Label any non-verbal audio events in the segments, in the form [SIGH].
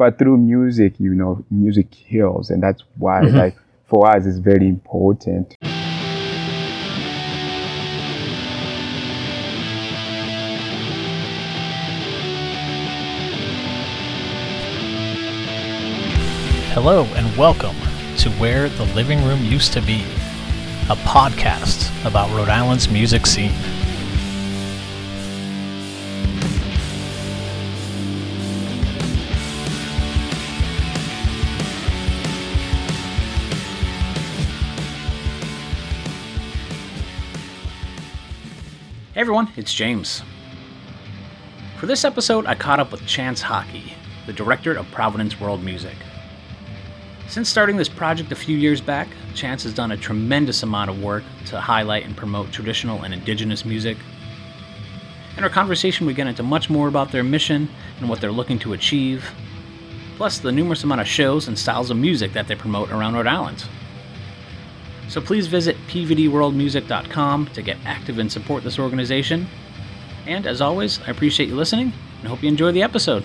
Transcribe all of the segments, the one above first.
but through music, you know, music heals, and that's why Mhm. like for us it's very important. Hello and welcome to Where the Living Room Used to Be, a podcast about Rhode Island's music scene. Everyone, it's James. For this episode, I caught up with Chance Hockey, the director of Providence World Music. Since starting this project a few years back, Chance has done a tremendous amount of work to highlight and promote traditional and indigenous music. In our conversation, we get into much more about their mission and what they're looking to achieve, plus the numerous amount of shows and styles of music that they promote around Rhode Island. So please visit pvdworldmusic.com to get active and support this organization. And as always, I appreciate you listening and hope you enjoy the episode.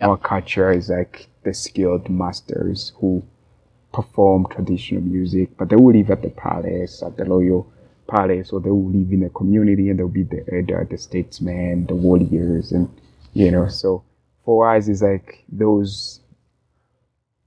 Our culture is like the skilled masters who perform traditional music, but they will live at the palace, at the royal palace, or they will live in a community and they'll be the elder, the statesmen, the warriors, and you know. So for us, it's like those.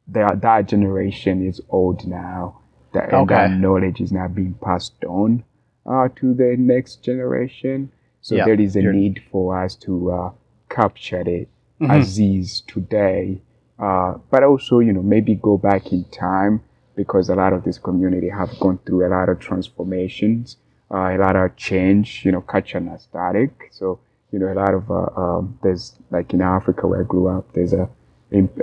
That that generation is old now. That and that knowledge is now being passed on uh, to the next generation. So Yeah, there is a you're- need for us to uh, capture it Mhm. as is today, uh, but also you know maybe go back in time because a lot of this community have gone through a lot of transformations, uh, a lot of change. You know, culture not static. So you know a lot of uh, um, there's like in Africa where I grew up, there's a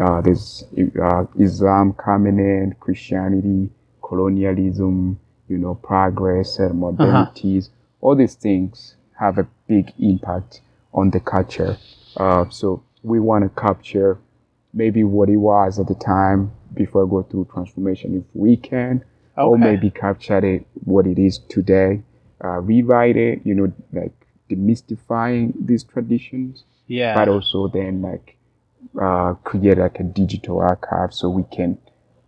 uh, there's uh, Islam coming in, Christianity, colonialism, you know, progress and modernities. All these things have a big impact on the culture. Uh, so we want to capture maybe what it was at the time before I go through transformation, if we can, or maybe capture it what it is today, uh, rewrite it, you know, like demystifying these traditions Yeah. but also then like uh, create like a digital archive so we can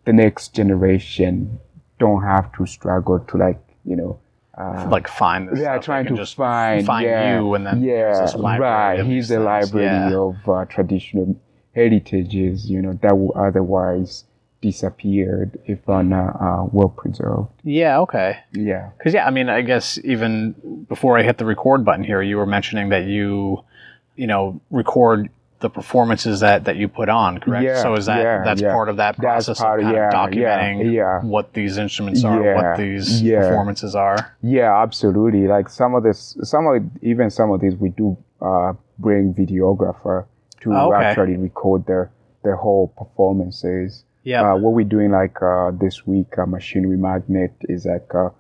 the next generation don't have to struggle to like you know uh, like find this. yeah. Trying to just find find yeah, you and then yeah right he's a library Yeah. of uh, traditional heritages you know that will otherwise disappeared if not uh, well preserved Yeah. Okay. yeah Because yeah, I mean, I guess even before I hit the record button here, you were mentioning that you, you know, record the performances that that you put on, correct? Yeah, so is that yeah, that's yeah. part of that process part of of- documenting what these instruments are, what these performances are. Yeah, absolutely. Like some of this, some of even some of these, we do uh, bring videographer to Oh, okay. actually record their their whole performances. Yeah. Uh, what we're doing like uh, this week, uh, Machines with Magnets is like uh,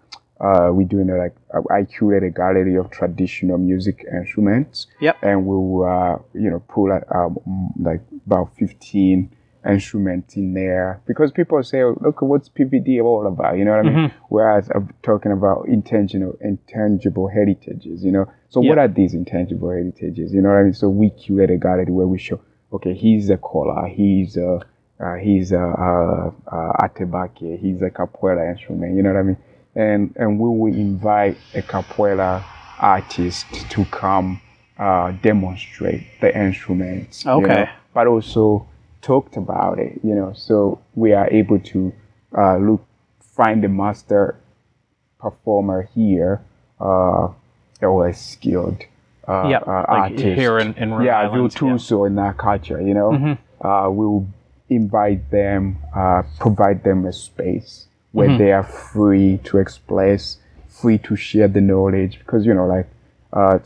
uh, we're doing uh, like uh, I curate a gallery of traditional music instruments. Yep. And we'll uh, you know pull like, um, like about fifteen instruments in there because people say, oh, look, what's PVD all about? You know what I mean? Whereas I'm talking about intangible, intangible heritages, you know. So what are these intangible heritages? You know what I mean? So we curate a gallery where we show, okay, he's a kora, he's a, uh, he's a, uh, uh, atabaque, he's a capoeira instrument, you know what I mean? And, and we will invite a capoeira artist to come, uh, demonstrate the instruments. you Okay. know, but also talked about it, you know, so we are able to, uh, look, find the master performer here, uh, or a skilled uh, Yep, uh, like artist. here in- in Rhode yeah, Island, yeah. Mm-hmm. virtuoso in our culture, you know. Uh, we'll invite them, uh, provide them a space where Mm-hmm. they are free to express, free to share the knowledge, because you know, like uh,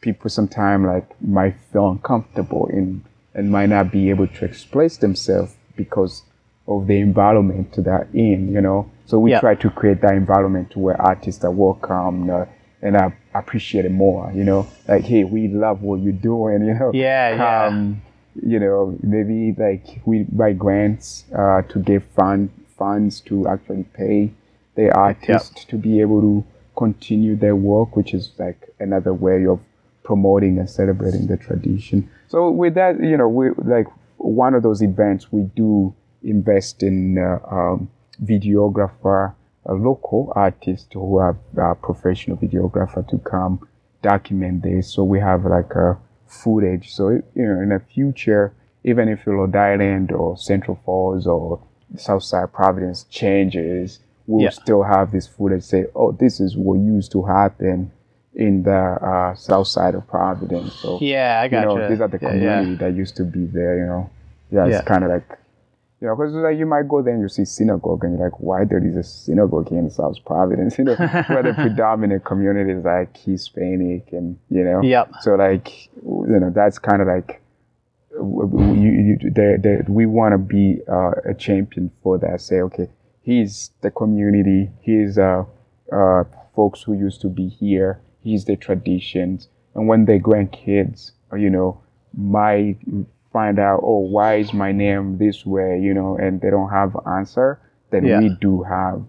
people sometimes like might feel uncomfortable in and might not be able to express themselves because of the environment they're in, you know. So we Yeah. try to create that environment where artists are welcome uh, and I appreciate it more, you know. Like, hey, we love what you're doing, you know. Yeah, yeah. You know, maybe like we buy grants uh, to give fund funds to actually pay the artist to be able to continue their work, which is like another way of promoting and celebrating the tradition. So with that, you know, we like one of those events we do invest in uh, um, videographer, a local artist who have a professional videographer to come document this. So we have like a footage. So you know, in the future, even if Rhode Island or Central Falls or Southside Providence changes, we'll Yeah. still have this footage. Say, oh, this is what used to happen in the uh, South Side of Providence. So Yeah, I you got know, these are the yeah, community yeah. that used to be there. You know, yeah, Yeah. it's kind of like. You know, because like you might go there and you see synagogue and you're like, why there is a synagogue here in South Providence? [LAUGHS] You know, where the [LAUGHS] predominant community is like Hispanic and you know, Yep. so like you know that's kind of like you, you, the, the, we want to be uh, a champion for that. Say okay, he's the community. He's uh, uh, folks who used to be here. He's the traditions, and when their grandkids, you know, might find out, oh, why is my name this way? You know, and they don't have answer. Then Yeah. we do have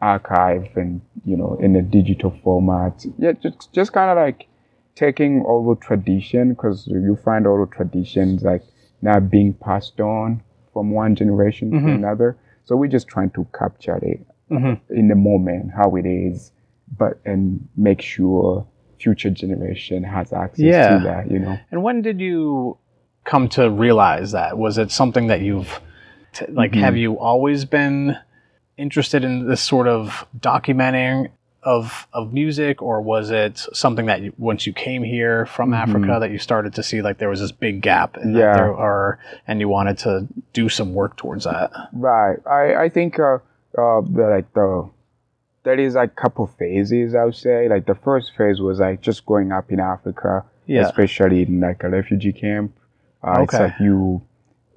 archive and you know in a digital format yeah just just kind of like taking oral tradition because you find oral traditions like not being passed on from one generation to mm-hmm. another so we're just trying to capture it mm-hmm. in the moment how it is but and make sure future generation has access Yeah. to that you know And when did you come to realize that? Was it something that you've t- like? Mm-hmm. Have you always been interested in this sort of documenting of of music, or was it something that you, once you came here from Africa that you started to see like there was this big gap, and Mm-hmm. Yeah. there are, and you wanted to do some work towards that? Right. I I think uh, uh like the there is like a couple phases I would say. Like the first phase was like just growing up in Africa, Yeah. especially in like a refugee camp. Uh, It's like you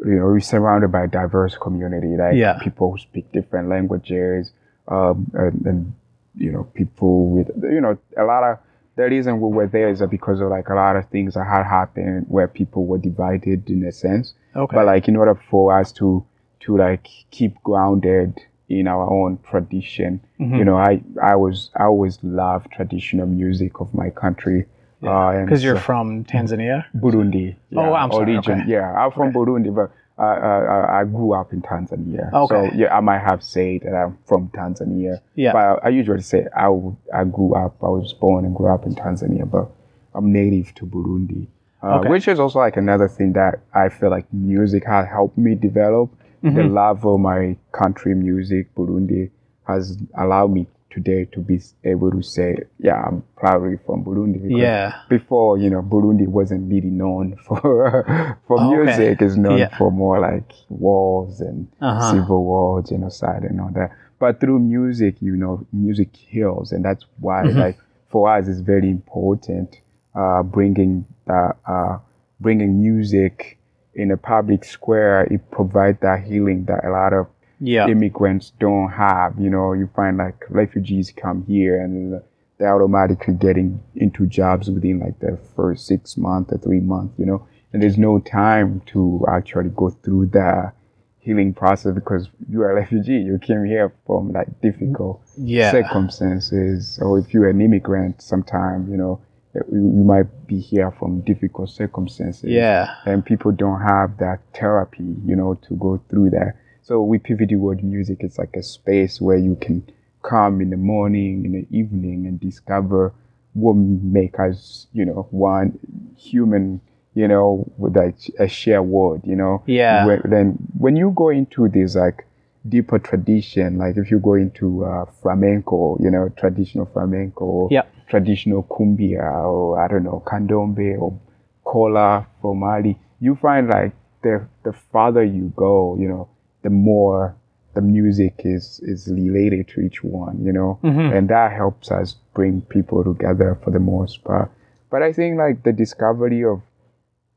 you know you're surrounded by a diverse community, like Yeah. people who speak different languages, um, and, and you know people with you know a lot of the reason we were there is that because of like a lot of things that had happened where people were divided in a sense. Okay. But like in order for us to to like keep grounded in our own tradition, Mm-hmm. you know, I I was I always loved traditional music of my country. Uh, and Because you're from Tanzania. Burundi. Oh, I'm sorry, Origin. okay. Yeah, I'm from Burundi, but I, I, I grew up in Tanzania. Okay. So yeah, I might have said that I'm from Tanzania. Yeah. But I usually say I, I grew up, I was born and grew up in Tanzania, but I'm native to Burundi. Uh, Okay. Which is also like another thing that I feel like music has helped me develop. The Mm-hmm. love of my country music, Burundi, has allowed me today to be able to say, yeah, I'm proudly from Burundi. because Yeah. before you know Burundi wasn't really known [LAUGHS] for for Oh, okay. music. It's known Yeah. for more like wars and Uh-huh. civil war, genocide, and all that. But through music, you know, music heals, and that's why Mm-hmm. like for us it's very important uh, bringing uh, bringing music in a public square. It provides that healing that a lot of Yeah. immigrants don't have. You know, you find like refugees come here and they're automatically getting into jobs within like the first six months or three months, you know, and there's no time to actually go through the healing process because you are a [LAUGHS] refugee. You came here from like difficult Yeah. circumstances, or if you're an immigrant, sometime, you know, you, you might be here from difficult circumstances Yeah. and people don't have that therapy, you know, to go through that. So with PVD World Music, it's like a space where you can come in the morning, in the evening, and discover what make us, you know, one human, you know, with like a shared word, you know. Yeah. When, then when you go into this like deeper tradition, like if you go into uh, flamenco, you know, traditional flamenco, Yep. traditional cumbia, or I don't know, candombe or kora from Mali, you find like the the farther you go, you know, the more the music is is related to each one, you know, and that helps us bring people together for the most part. But I think like the discovery of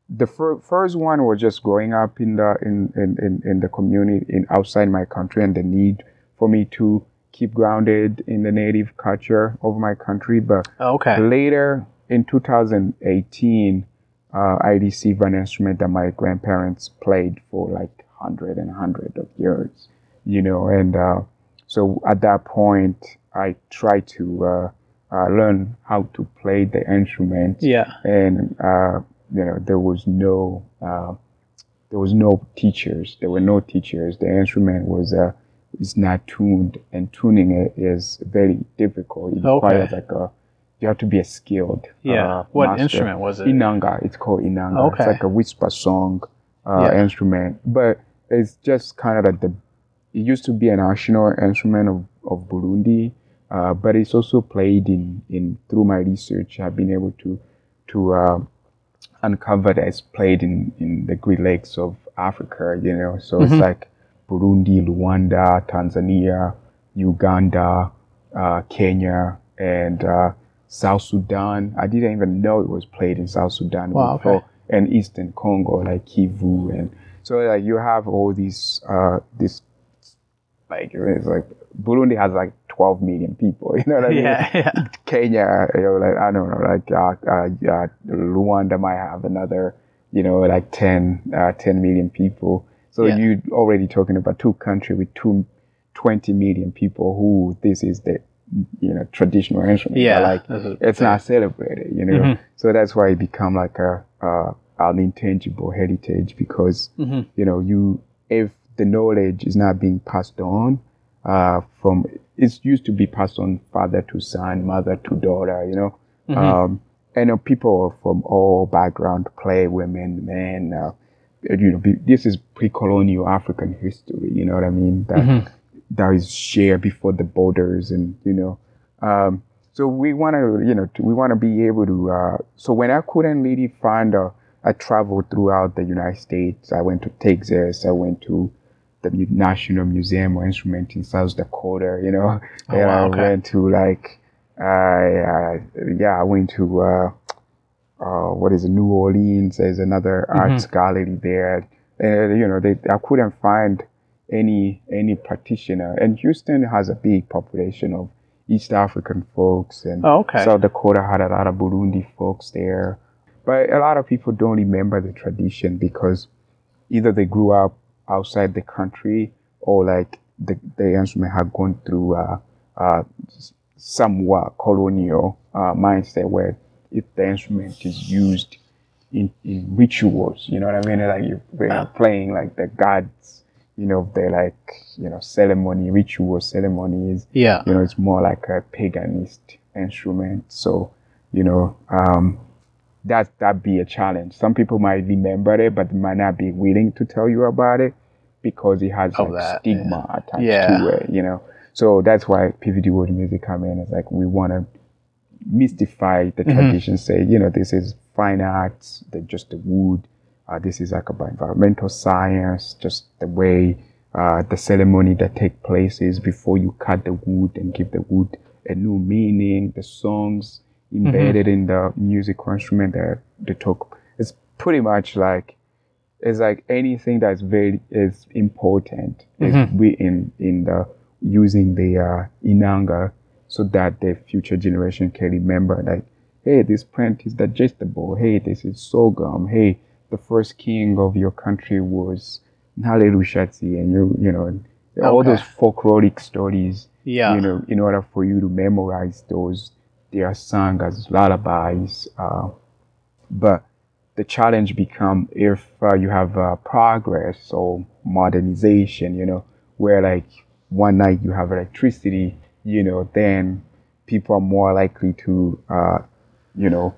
the fir- first one was just growing up in the in, in, in, in the community in outside my country and the need for me to keep grounded in the native culture of my country. But Okay. later in 2018, uh, I received an instrument that my grandparents played for like hundred and hundred of years, you know, and uh, so at that point, I tried to uh, uh, learn how to play the instrument. Yeah. And uh, you know there was no uh, there was no teachers. There were no teachers. The instrument was uh, is not tuned, and tuning it is very difficult. It Okay. requires like a you have to be a skilled. Yeah. uh, what master. instrument was it? Inanga. It's called Inanga. Okay. It's like a whisper song uh, Yeah. instrument, but it's just kind of like the. It used to be a national instrument of, of Burundi, uh, but it's also played in, in through my research. I've been able to to uh, uncover that it's played in, in the Great Lakes of Africa. You know, so Mhm. it's like Burundi, Rwanda, Tanzania, Uganda, uh, Kenya, and uh, South Sudan. I didn't even know it was played in South Sudan Wow, before, okay. and Eastern Congo, like Kivu, and so like you have all these uh, this like it's like Burundi has like 12 million people. [LAUGHS] You know what I mean? yeah. Yeah. Kenya, you know, like I don't know, like uh, uh, Rwanda might have another, you know, like 10, uh, 10 million people. So Yeah. you're already talking about two countries with two, 20 million people who this is the, you know, traditional instrument. but, Yeah. like it's big. not celebrated, you know. Mhm. So that's why it become like a uh, an intangible heritage because Mhm. you know you if the knowledge is not being passed on uh, from it used to be passed on father to son, mother to daughter, you know. Mhm. Um, and uh, people from all background play women, men. Uh, you know, be, this is pre-colonial African history. You know what I mean? That Mhm. that is shared before the borders and you know um, so we want to you know to, we want to be able to uh, so when i couldn't really find a i traveled throughout the united states i went to texas i went to the national museum of instrument in south dakota you know Oh, [LAUGHS] and wow, i went to like I, uh, yeah i went to uh, uh, what is it, New Orleans? There's another arts gallery there, and you know, they, I couldn't find any any practitioner. And Houston has a big population of East African folks, and Oh, okay. South Dakota had a lot of Burundi folks there. But a lot of people don't remember the tradition because either they grew up outside the country or like the, the instrument had gone through uh, uh, somewhat colonial uh, mindset where if the instrument is used in, in rituals, you know what I mean? Like you're playing like the gods, you know, they're like, you know, ceremony, ritual ceremonies yeah. you know, it's more like a paganist instrument. So, you know, um, that that be a challenge. Some people might remember it, but might not be willing to tell you about it because it has like that, stigma attached Yeah. to it. You know, so that's why PVD World Music come in. It's like we want to mystify the Mhm. tradition. Say, you know, this is fine arts. The just the wood. Uh, this is like about environmental science. Just the way uh, the ceremony that take place is before you cut the wood and give the wood a new meaning. The songs embedded in the musical instrument that they took. It's pretty much like it's like anything that's very is important is Mhm. written in the using the uh, inanga so that the future generation can remember like hey this plant is digestible hey this is sorghum hey the first king of your country was Ntare Rushatsi and you you know all those folkloric stories Yeah. you know in order for you to memorize those they are sung as lullabies uh, but the challenge become if uh, you have uh, progress or modernization you know where like one night you have electricity you know then people are more likely to uh, you know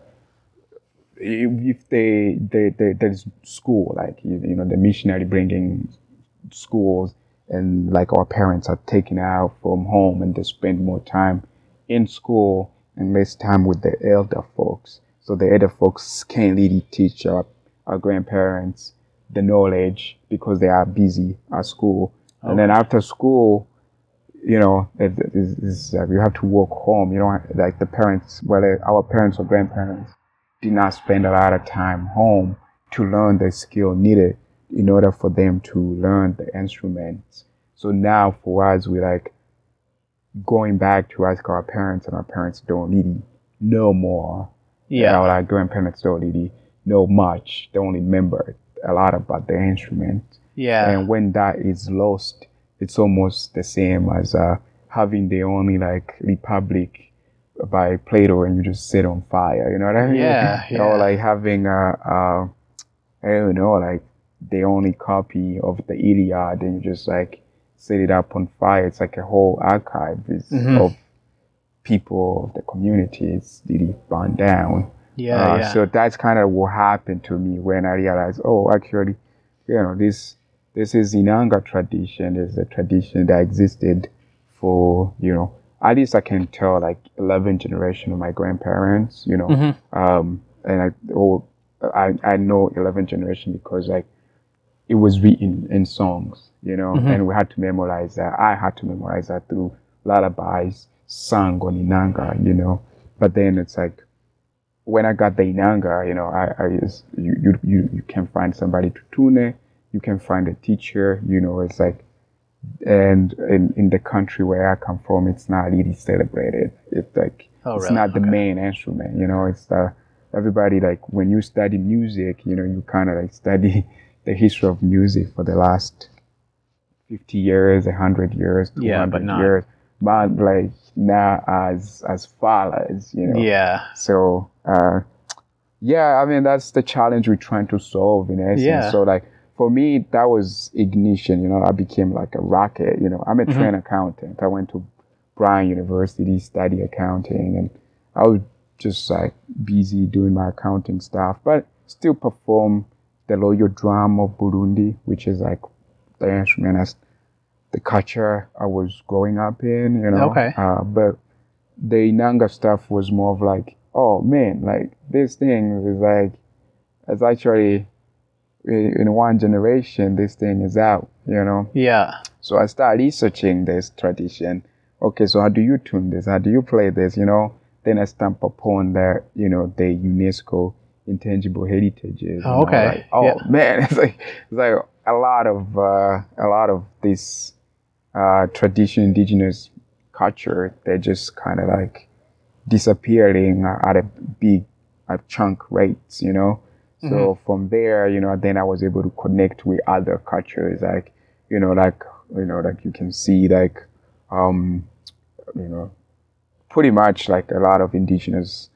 if they, they, they there's school like you, you know the missionary bringing schools and like our parents are taken out from home and they spend more time in school and less time with the elder folks. So the elder folks can't really teach our, our grandparents the knowledge because they are busy at school. And then after school you know it, it's, it's, uh, you have to walk home. You don't like the parents whether our parents or grandparents did not spend a lot of time home to learn the skill needed in order for them to learn the instruments. So now for us, we like going back to ask our parents, and our parents don't really know more. Yeah. Our grandparents don't really know much. They only remember a lot about the instrument. Yeah. And when that is lost, it's almost the same as uh, having the only like republic by Plato and you just sit on fire. You know what I mean? Yeah, [LAUGHS] yeah. Or like having a, a I don't know, like the only copy of the Iliad and you just like set it up on fire. It's like a whole archive is Mhm. of people of the community. It's really burned down. Yeah, Uh, yeah. So that's kind of what happened to me when I realized, oh, actually, you know, this this is Inanga tradition. Is a tradition that existed for you know at least I can tell like eleven generation of my grandparents. You know, Mhm. um, and I oh I I know eleven generation because like it was written in songs. You know, Mhm. and we had to memorize that. I had to memorize that through lullabies sung on Inanga. You know, but then it's like when I got the Inanga, you know, I, I just, you, you, you, you can find somebody to tune it, you can find a teacher, you know, it's like, and in, in the country where I come from, it's not really celebrated. It's like, Oh, it's really? not the Okay. main instrument, you know, it's the, everybody like when you study music, you know, you kind of like study [LAUGHS] the history of music for the last 50 years, 100 years, 200 Yeah, but not- years, but like not as, as far as, you know, yeah. so uh, yeah, I mean that's the challenge we're trying to solve in essence. Yeah. So like for me, that was ignition. You know, I became like a rocket. You know, I'm a Mhm. trained accountant. I went to Brown University, study accounting, and I was just like busy doing my accounting stuff, but still perform the loyal drum of Burundi, which is like the instrument as the culture I was growing up in. You know, Okay. uh, but the Inanga stuff was more of like, oh man, like this thing is like, it's actually in one generation, this thing is out, you know. Yeah. So I started researching this tradition. Okay, so how do you tune this? How do you play this? You know. Then I stump upon that, you know, the UNESCO intangible heritages. Oh, and I was okay. Like, oh Yeah. man, [LAUGHS] it's like it's like a lot of uh, a lot of this uh, tradition, indigenous culture. They're just kind of like disappearing at a big a chunk rates, you know. So from there, you know, then I was able to connect with other cultures, like you know, like you know, like you can see, like um, you know, pretty much like a lot of indigenous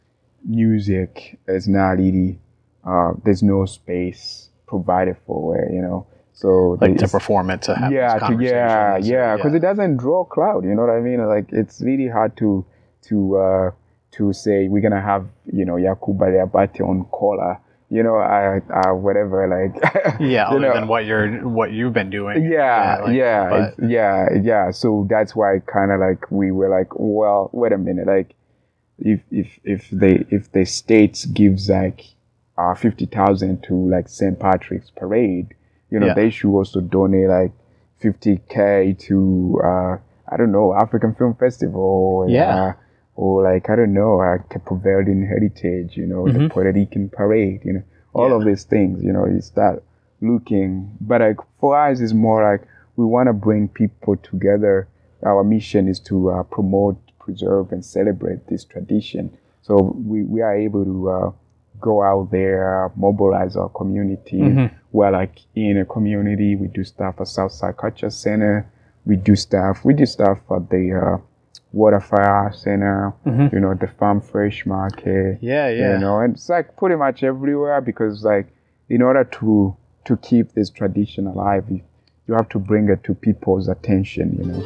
music is not really uh, there's no space provided for it, you know. So Like to perform it, to have yeah, to, yeah, yeah, because it doesn't draw crowd. You know what I mean? Like it's really hard to to uh, to say we're gonna have you know Yakuba Leabate on kora. You know, I, I whatever like. [LAUGHS] Yeah, you other know, than what you're what you've been doing. yeah, like, yeah, yeah, yeah. So that's why kind of like we were like, well, wait a minute, like if if if they if the states gives like uh fifty thousand to like St. Patrick's parade, you know, Yeah. they should also donate like fifty k to uh I don't know African Film Festival. Or, Yeah. uh, or like I don't know, uh, Cape Verdean Heritage, you know, the Mhm. Puerto Rican Parade, you know, all Yeah. of these things, you know, you start looking. But like for us, it's more like we want to bring people together. Our mission is to uh, promote, preserve, and celebrate this tradition. So we, we are able to uh, go out there, mobilize our community. Mhm. We're like in a community. We do stuff at Southside Culture Center. We do stuff. We do stuff at the uh, Waterfire Center. Mhm. You know, the Farm Fresh Market Yeah, yeah. you know and it's like pretty much everywhere because like in order to to keep this tradition alive you, you have to bring it to people's attention you know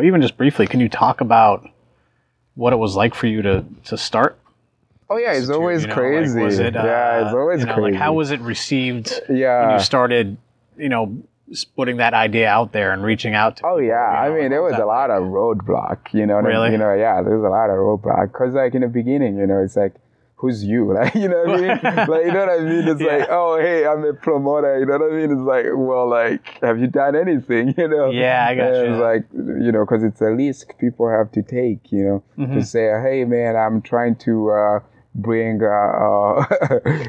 know, even just briefly, can you talk about what it was like for you to to start? Oh yeah, it's always You know, like, crazy. was it, yeah, it's uh, always you know, crazy. Like, how was it received when yeah. you started, you know, putting that idea out there and reaching out to? Oh people, yeah, you know, I mean there was a lot of roadblock, you know. what I- Really? You know, yeah, there's a lot of roadblock because like in the beginning, you know, it's like, who's you? [LAUGHS] Like, you know what I mean? [LAUGHS] like, you know what I mean? It's Yeah. like, oh hey, I'm a promoter. You know what I mean? It's like, well, like, have you done anything? [LAUGHS] You know? Yeah, I got And you. It's like, you know, because it's a risk people have to take. You know, Mm-hmm. to say, hey man, I'm trying to uh, bring uh, uh,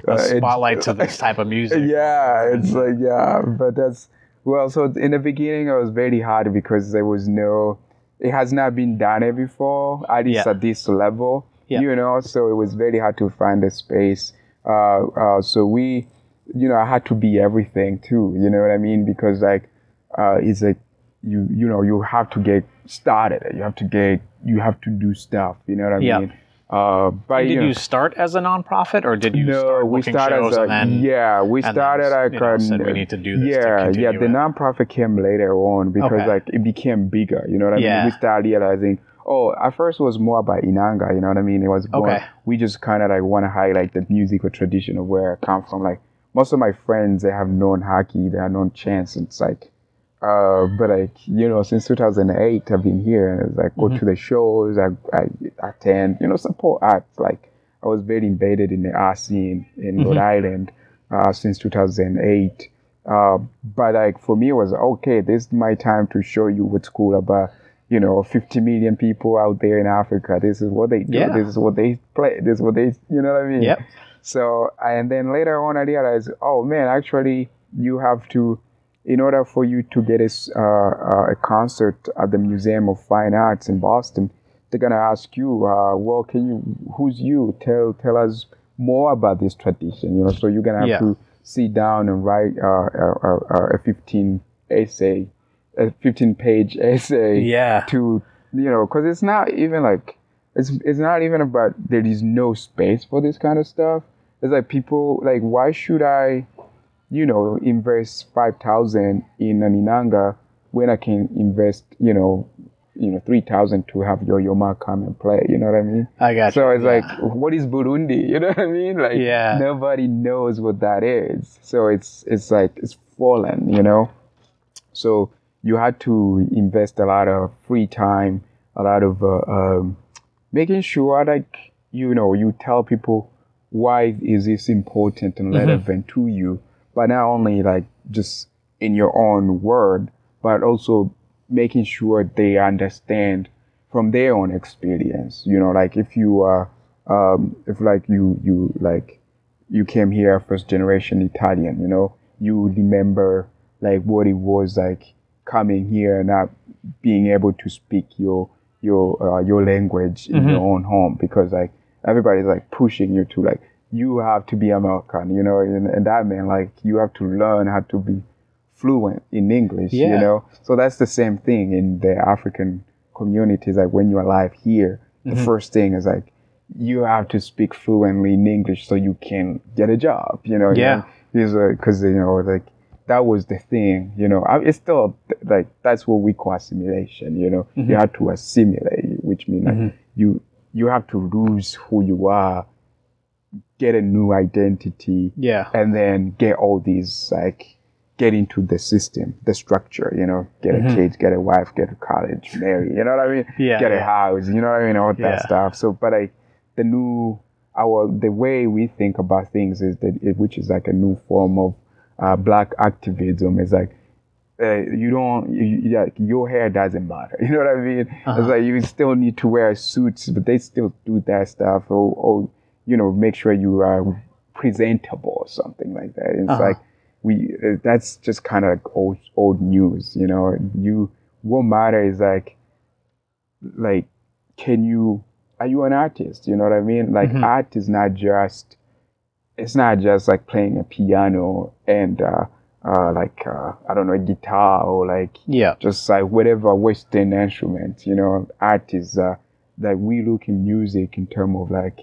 a spotlight to this type of music. yeah, it's like yeah, but that's well. So in the beginning, it was very hard because there was no, it has not been done before, at least Yeah. at this level. Yeah. You know, so it was very hard to find a space. Uh, uh, so we, you know, I had to be everything too. You know what I mean? Because like, uh, it's like you, you know, you have to get started. You have to get, you have to do stuff. You know what I Yeah. mean? Uh, but Did you, know, you start as a nonprofit, or did you no, start we started shows as a, and then? yeah, we and then, started like you know, said we need to do this Yeah, yeah. The it. nonprofit came later on because Okay. like it became bigger. You know what I Yeah. mean? We started realizing. Oh, at first it was more about Inanga. You know what I mean? It was more, Okay. we just kind of like want to highlight the musical tradition of where I come from. Like most of my friends, they have known hockey, they have known chants. It's like, uh, but like you know, since 2008, I've been here and it's like Mm-hmm. go to the shows, I, I attend, you know, support acts. Like I was very embedded in the art scene in Rhode Island uh, since 2008. Uh, but like for me, it was okay. This is my time to show you what's cool about you know 50 million people out there in Africa. This is what they do. Yeah. This is what they play. This is what they, you know what I mean? Yep. So and then later on, I realized, oh man, actually, you have to, in order for you to get a, uh, uh, a concert at the Museum of Fine Arts in Boston, they're gonna ask you, uh, well, can you, who's you? Tell tell us more about this tradition. You know, so you're gonna have Yeah. to sit down and write uh, a, a, a 15 essay, a 15 page essay Yeah. to you know because it's not even like it's it's not even about there is no space for this kind of stuff it's like people like why should i you know invest 5000 in an inanga when i can invest you know you know 3000 to have Yo-Yo Ma come and play you know what i mean I got so you. it's like what is burundi [LAUGHS] you know what i mean like Yeah. nobody knows what that is so it's it's like it's fallen you know so you had to invest a lot of free time, a lot of uh, um, making sure like you know you tell people why is this important and relevant to you, but not only like just in your own word, but also making sure they understand from their own experience. You know, like if you are, um, if like you you like you came here first generation Italian, you know, you remember like what it was like coming here and not being able to speak your your uh, your language in your mm-hmm. own home because like everybody's like pushing you to like you have to be American, you know, and, and that meant like you have to learn how to be fluent in English, you know. So that's the same thing in the African communities. Like when you're alive here, the mm-hmm. first thing is like you have to speak fluently in English so you can get a job, you know. Yeah. Because uh, you know, like that was the thing, you know. I- It's still like that's what we call assimilation, you know. You have to assimilate, which means like you you have to lose who you are, get a new identity, Yeah. and then get all these like get into the system, the structure, you know, get a kid, get a wife, get to college, marry, you know what I mean? Mm-hmm. [LAUGHS] Yeah, Get a house, you know what I mean? All that Yeah. stuff. So, but like the new, our, the way we think about things is that, it, which is like a new form of uh, black activism is like, uh, you don't, you, your hair doesn't matter. [LAUGHS] You know what I mean? Uh-huh. It's like you still need to wear suits, but they still do that stuff. Or, or you know, make sure you are presentable or something like that. It's Uh-huh. like we, uh, that's just kind of like old, old news. You know, you what matter is like, like, can you, are you an artist? You know what I mean? Like, Mhm. art is not just, it's not just like playing a piano and, uh, uh, like, uh, I don't know, a guitar or like, Yeah. just like whatever Western instrument, you know, art is uh, like we look in music in terms of like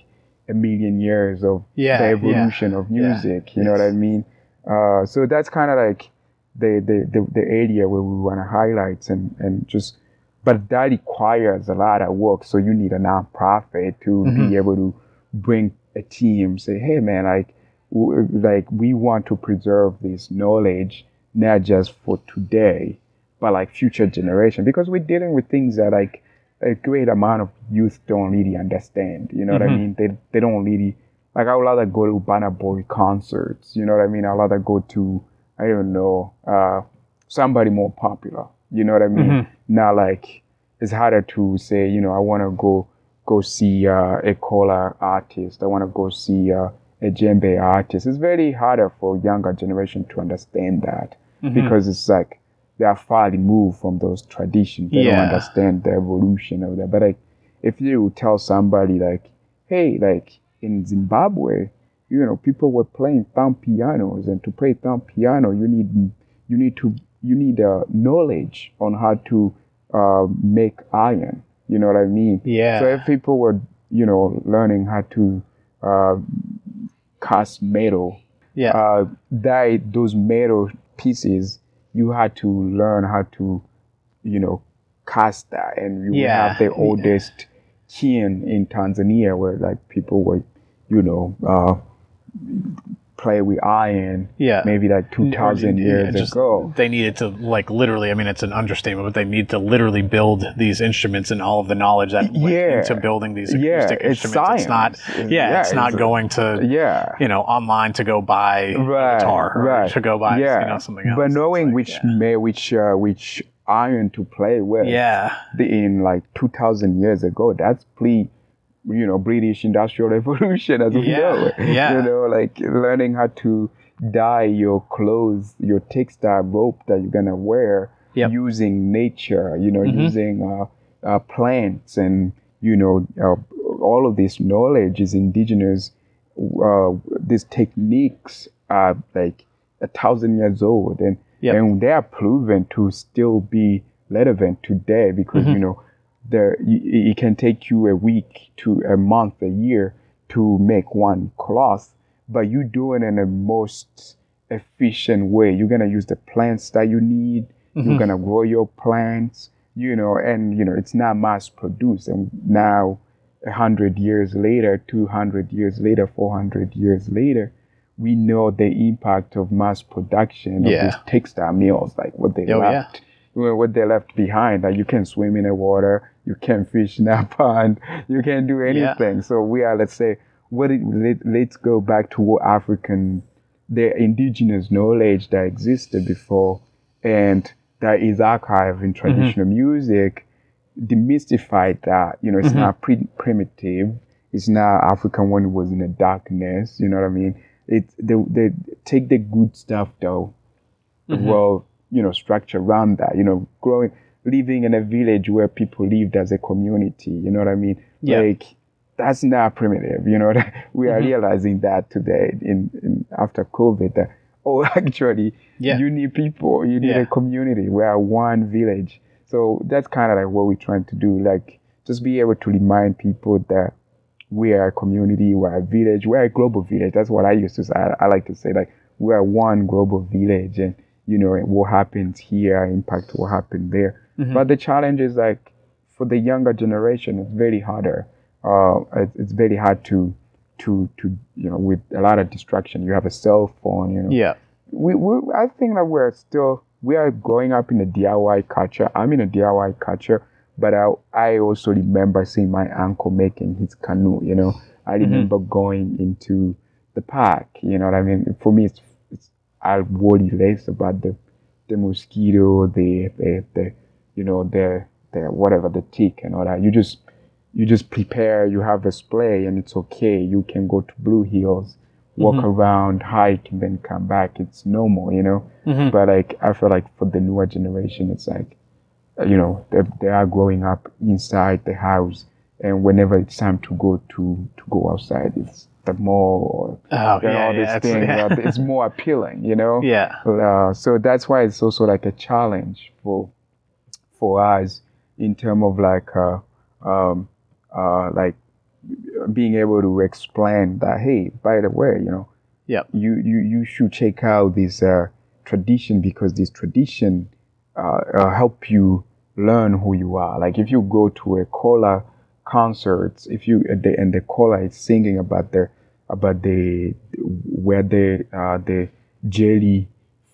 a million years of Yeah, the yeah. evolution of Yeah, music. You know what I mean? Uh, so that's kind of like the, the, the, the area where we want to highlight and, and just but that requires a lot of work. So you need a nonprofit to Mhm. be able to bring a team, say, hey man, like, w- like we want to preserve this knowledge not just for today, but like future generation because we're dealing with things that like a great amount of youth don't really understand. You know what I Mhm. mean? They they don't really like. I would rather go to Burna Boy concerts. You know what I mean? I'd rather go to I don't know uh, somebody more popular. You know what I mean? Mhm. Not like it's harder to say. You know, I want to go go see uh, a kora artist. I want to go see uh, a djembe artist. It's very harder for younger generation to understand that Mhm. because it's like they are far removed from those traditions. They Yeah. don't understand the evolution of that. But like, if you tell somebody like, "Hey, like in Zimbabwe, you know, people were playing thumb pianos, and to play thumb piano, you need you need to you need uh, knowledge on how to uh, make iron. You know what I mean? Yeah. So if people were, you know, learning how to uh, cast metal, yeah. uh, that those metal pieces, you had to learn how to, you know, cast that, and you Yeah. have the oldest kin in Tanzania where like people were, you know, uh, play with iron, yeah. maybe like two thousand Yeah, years just- ago. They needed to like literally. I mean, it's an understatement, but they need to literally build these instruments and all of the knowledge that went Yeah. into building these Yeah, acoustic it's instruments. It's not. science. Yeah, Yeah, it's not a- going to Yeah. you know online to go buy right, guitar or right. to go buy yeah. you know something else. But knowing like, which yeah. which uh, which iron to play with, yeah, the, in like two thousand years ago, that's pre, you know, British Industrial [LAUGHS] Revolution as we Yeah, know yeah. You know, like learning how to dye your clothes, your textile rope that you're gonna wear Yep. using nature. You know, Mhm. using uh, uh, plants and you know uh, all of this knowledge is indigenous. Uh, these techniques are like a thousand years old, and Yep. and they are proven to still be relevant today because Mhm. you know there it can take you a week to a month, a year to make one cloth, but you do it in the most efficient way. You're gonna use the plants that you need. You're Mhm. gonna grow your plants, you know, and you know it's not mass produced. And now, a hundred years later, two hundred years later, four hundred years later, we know the impact of mass production of Yeah. these textile mills, like what they Oh, yeah. left well, what they left behind. Like you can swim in the water, you can fish in that [LAUGHS] pond, you can do anything. So we are, let's say, what it, let, let's go back to what African, the indigenous knowledge that existed before, and that is archived in traditional music, demystified that. You know, it's Mhm. not pre- primitive. It's not African when it was in the darkness. You know what I mean? It they, they take the good stuff though Mhm. well, you know, structure around that. You know, growing, living in a village where people lived as a community. You know what I mean? Yeah. Like that's not primitive. You know, [LAUGHS] we are Mhm. realizing that today in, in after COVID. That oh, [LAUGHS] actually, Yeah. you need people. You need Yeah. a community. We are one village. So that's kind of like what we're trying to do. Like just be able to remind people that we are a community, we're a village, we're a global village. That's what I used to say. I, I like to say like we are one global village, and you know what happens here impact what happened there. Mhm. But the challenge is like for the younger generation, it's very harder. Uh, it, it's very hard to to to you know with a lot of distraction. You have a cell phone, you know. yeah, We, we I think that we're still we are growing up in a DIY culture. I'm in a DIY culture, but I I also remember seeing my uncle making his canoe. You know, I remember going into the park. You know what I mean? For me, it's, it's I worry less about the the mosquito, the the, the you know the the whatever the tick and all that. You just you just prepare. You have a spray, and it's okay. You can go to Blue Hills, walk Mhm. around, hike, and then come back. It's normal, you know. Mhm. But like I feel like for the newer generation, it's like you know they, they are growing up inside the house, and whenever it's time to go to to go outside, it's the mall oh or you know, yeah, all these it's- things. yeah. [LAUGHS] It's more appealing, you know. yeah, Uh, so that's why it's also like a challenge for for us in terms of like uh, um, uh, like being able to explain that hey, by the way, you know, Yep. you you you should check out this uh, tradition because this tradition uh, uh, help you learn who you are. Like if you go to a Kora concert, if you and the, and the Kora is singing about the about the where the uh, the jeli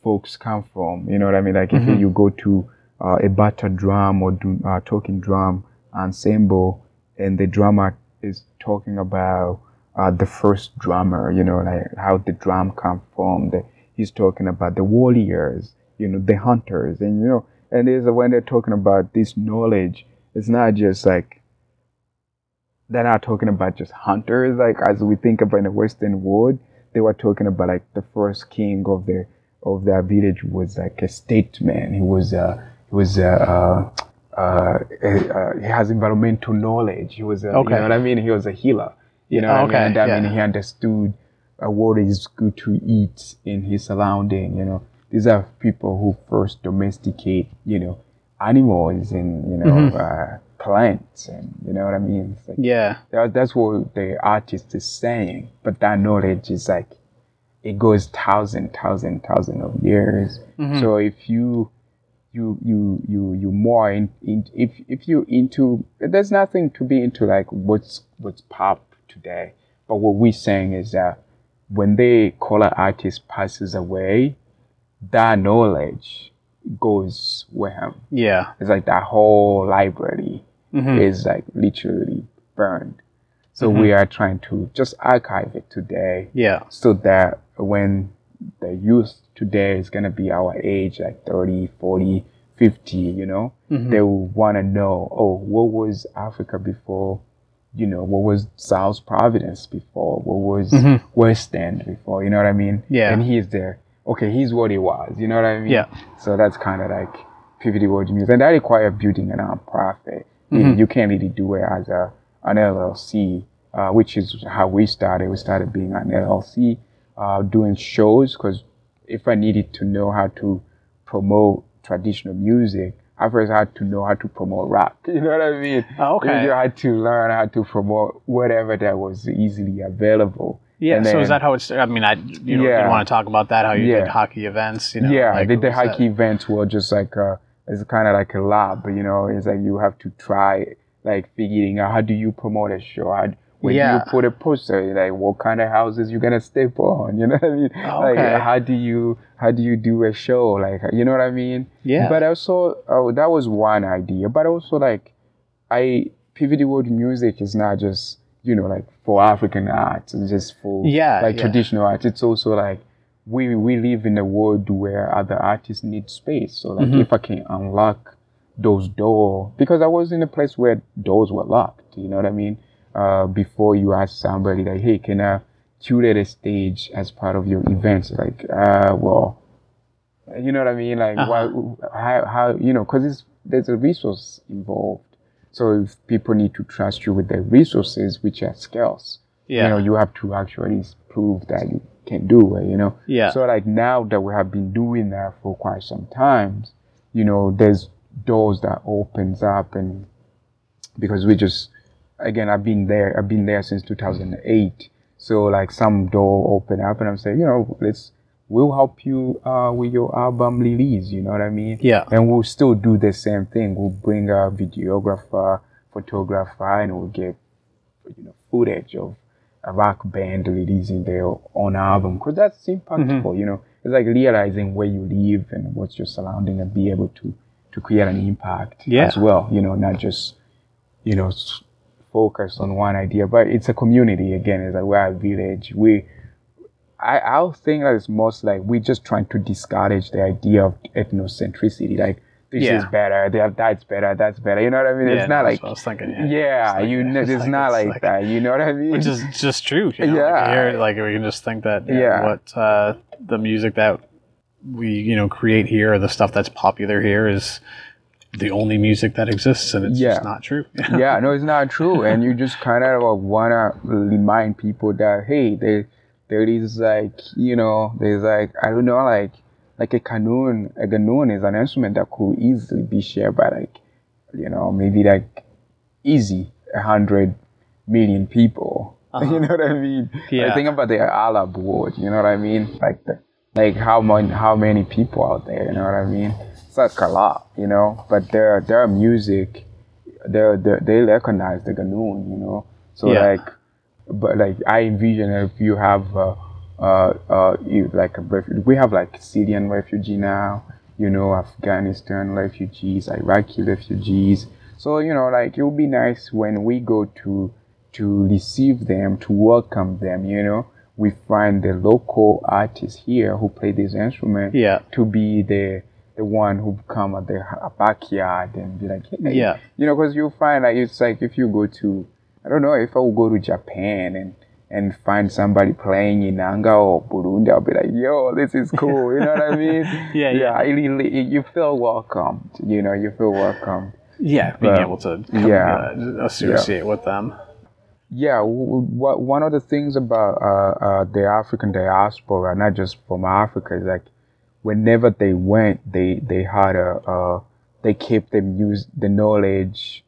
folks come from. You know what I mean? Like Mm-hmm. if you go to uh, a bata drum or uh, talking drum ensemble, and the drummer is talking about uh, the first drummer. You know, like how the drum come from. The, he's talking about the warriors. You know, the hunters, and you know, and there's when they're talking about this knowledge, it's not just like they're not talking about just hunters like as we think about in the western world they were talking about like the first king of the of their village was like a statesman he was uh he was uh, uh, uh, uh, he has environmental knowledge. He was a, Okay. you know what i mean? He was a healer you know Okay, i mean? And i mean he understood uh, what is good to eat in his surrounding you know? These are people who first domesticate you know animals and you know Mm-hmm. uh, plants and you know what i mean? Like, Yeah. that, that's what the artist is saying but that knowledge is like it goes thousand thousand thousand of years. So if you you you you you more in, in if if you into there's nothing to be into like what's what's pop today but what we're saying is that when the kora artist passes away that knowledge goes with him Yeah. it's like that whole library Mhm. is like literally burned. So we are trying to just archive it today Yeah. so that when the youth today is going to be our age, like 30, 40, 50, you know, they will want to know, oh, what was Africa before? You know, what was South Providence before? What was West End before? You know what I mean? Yeah. And he's there. Okay, he's what he was. You know what I mean? Yeah. So that's kind of like PVD World Music. And that requires building a nonprofit. You- Mm-hmm. You, can't really do it as a an LLC, uh, which is how we started. We started being an LLC, uh, doing shows because if I needed to know how to promote traditional music, I first had to know how to promote rap. [LAUGHS] You know what I mean? Oh, okay. You had to learn how to promote whatever that was easily available. Yeah. And so is that how it's? I mean, I you know Yeah. you want to talk about that? How you Yeah. did hockey events? You know, yeah, like, the, the was that- hockey events were just like uh it's kind of like a lab, you know. It's like you have to try like figuring out how do you promote a show. How, when Yeah. you put a poster, like what kind of houses you gonna step on? [LAUGHS] You know what I mean? Like okay. how do you how do you do a show? Like you know what I mean? Yeah. But also, oh, that was one idea. But also, like, I PVD World Music is not just you know like for African art, It's just for Yeah, like yeah. traditional art. It's also like we we live in a world where other artists need space. So like, Mm-hmm. if I can unlock those doors, because I was in a place where doors were locked. You know what I mean? Uh, before you ask somebody like, hey, can I curate a stage as part of your events? Like, uh, well, you know what I mean? Like, why, how, how, you know, because there's a resource involved. So if people need to trust you with their resources, which are scarce, Yeah. you know, you have to actually prove that you can do it, you know? Yeah. So like now that we have been doing that for quite some time, you know, there's doors that opens up and because we just again I've been there I've been there since 2008 so like some door open up and I'm saying you know let's we'll help you uh, with your album release you know what I mean Yeah. and we'll still do the same thing we'll bring a videographer photographer and we'll get you know footage of a rock band releasing their own album because that's impactful Mm-hmm. you know it's like realizing where you live and what's your surrounding and be able to to create an impact Yeah. as well you know not just you know s- focus on one idea but it's a community again it's like we're a village we I, I'll think that it's most like we're just trying to discourage the idea of ethnocentricity like this Yeah. is better that, that's better that's better you know what I mean Yeah, it's not no, like I was thinking. Yeah. yeah, you know, it's it's, not like, like- that. You know what I mean? Which is just true. You know? Yeah. Like, here, like we can just think that yeah, Yeah. what uh, the music that we you know create here, or the stuff that's popular here, is the only music that exists, and it's Yeah. just not true. [LAUGHS] yeah, no, it's not true. And you just kind of wanna remind people that hey, there, there is like you know, there's like I don't know, like like a qanun. A qanun is an instrument that could easily be shared by like you know maybe like easy a hundred million people. [LAUGHS] You know what I mean? Uh-huh. Yeah. Like, think about the Arab world. You know what I mean? Like the like how many how many people out there you know what i mean it's like a lot you know but their their music they they recognize the Ghanaian, you know so Yeah. like but like i envision if you have uh uh, uh you, like a refu- we have like syrian refugee now you know afghanistan refugees iraqi refugees so you know like it would be nice when we go to to receive them to welcome them you know we find the local artists here who play this instrument Yeah. to be the the one who come at their ha- backyard and be like hey, Yeah. you know because you'll find like it's like if you go to i don't know if i would go to japan and and find somebody playing inanga or burundi i'll be like yo this is cool you know what i [LAUGHS] mean Yeah, yeah. yeah really, you feel welcome. you know you feel welcome. Yeah, being But- able to yeah. uh, associate with them. Yeah, w- w- what one of the things about uh, uh, the African diaspora, not just from Africa, is like whenever they went, they they had a uh, they kept the mus the knowledge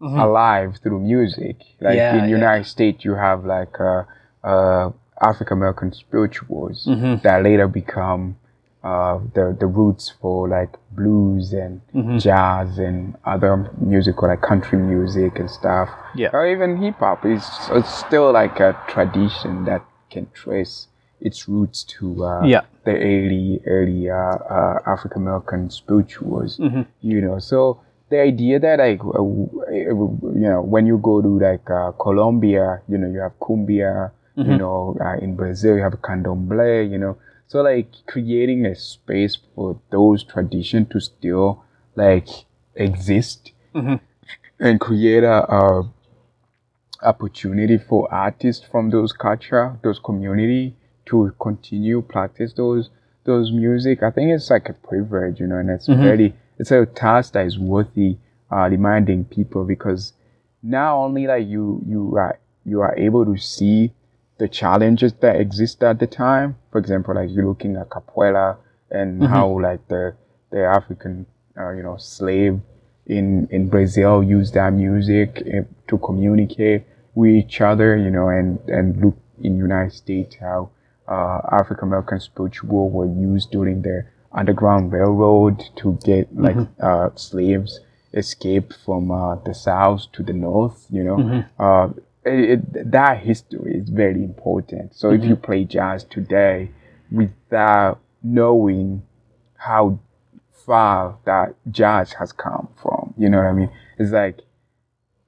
alive through music. Like Yeah, in yeah. United States, you have like uh, uh, African American spirituals Mm-hmm. that later become uh, the the roots for like blues and Mm-hmm. jazz and other musical like country music and stuff. Yeah. Or even hip hop is it's still like a tradition that can trace its roots to uh, Yeah. the early early uh, uh, African American spirituals. You know, so the idea that like uh, you know when you go to like uh, Colombia, you know you have cumbia. You know, uh, in Brazil you have candomblé. You know, so like creating a space for those traditions to still like exist and create a, a opportunity for artists from those culture, those community to continue practice those those music. I think it's like a privilege, you know, and it's really it's a task that is worthy uh, reminding people because not only like you you are you are able to see the challenges that exist at the time. For example, like you're looking at capoeira and how like the the African uh, you know slave in in Brazil use that music eh, to communicate with each other, you know, and and look in United States how uh, African American spiritual were used during the Underground Railroad to get like uh, slaves escape from uh, the south to the north, you know. Uh, it, it, that history is very important. So if you play jazz today without knowing how far that jazz has come from. You know what I mean? It's like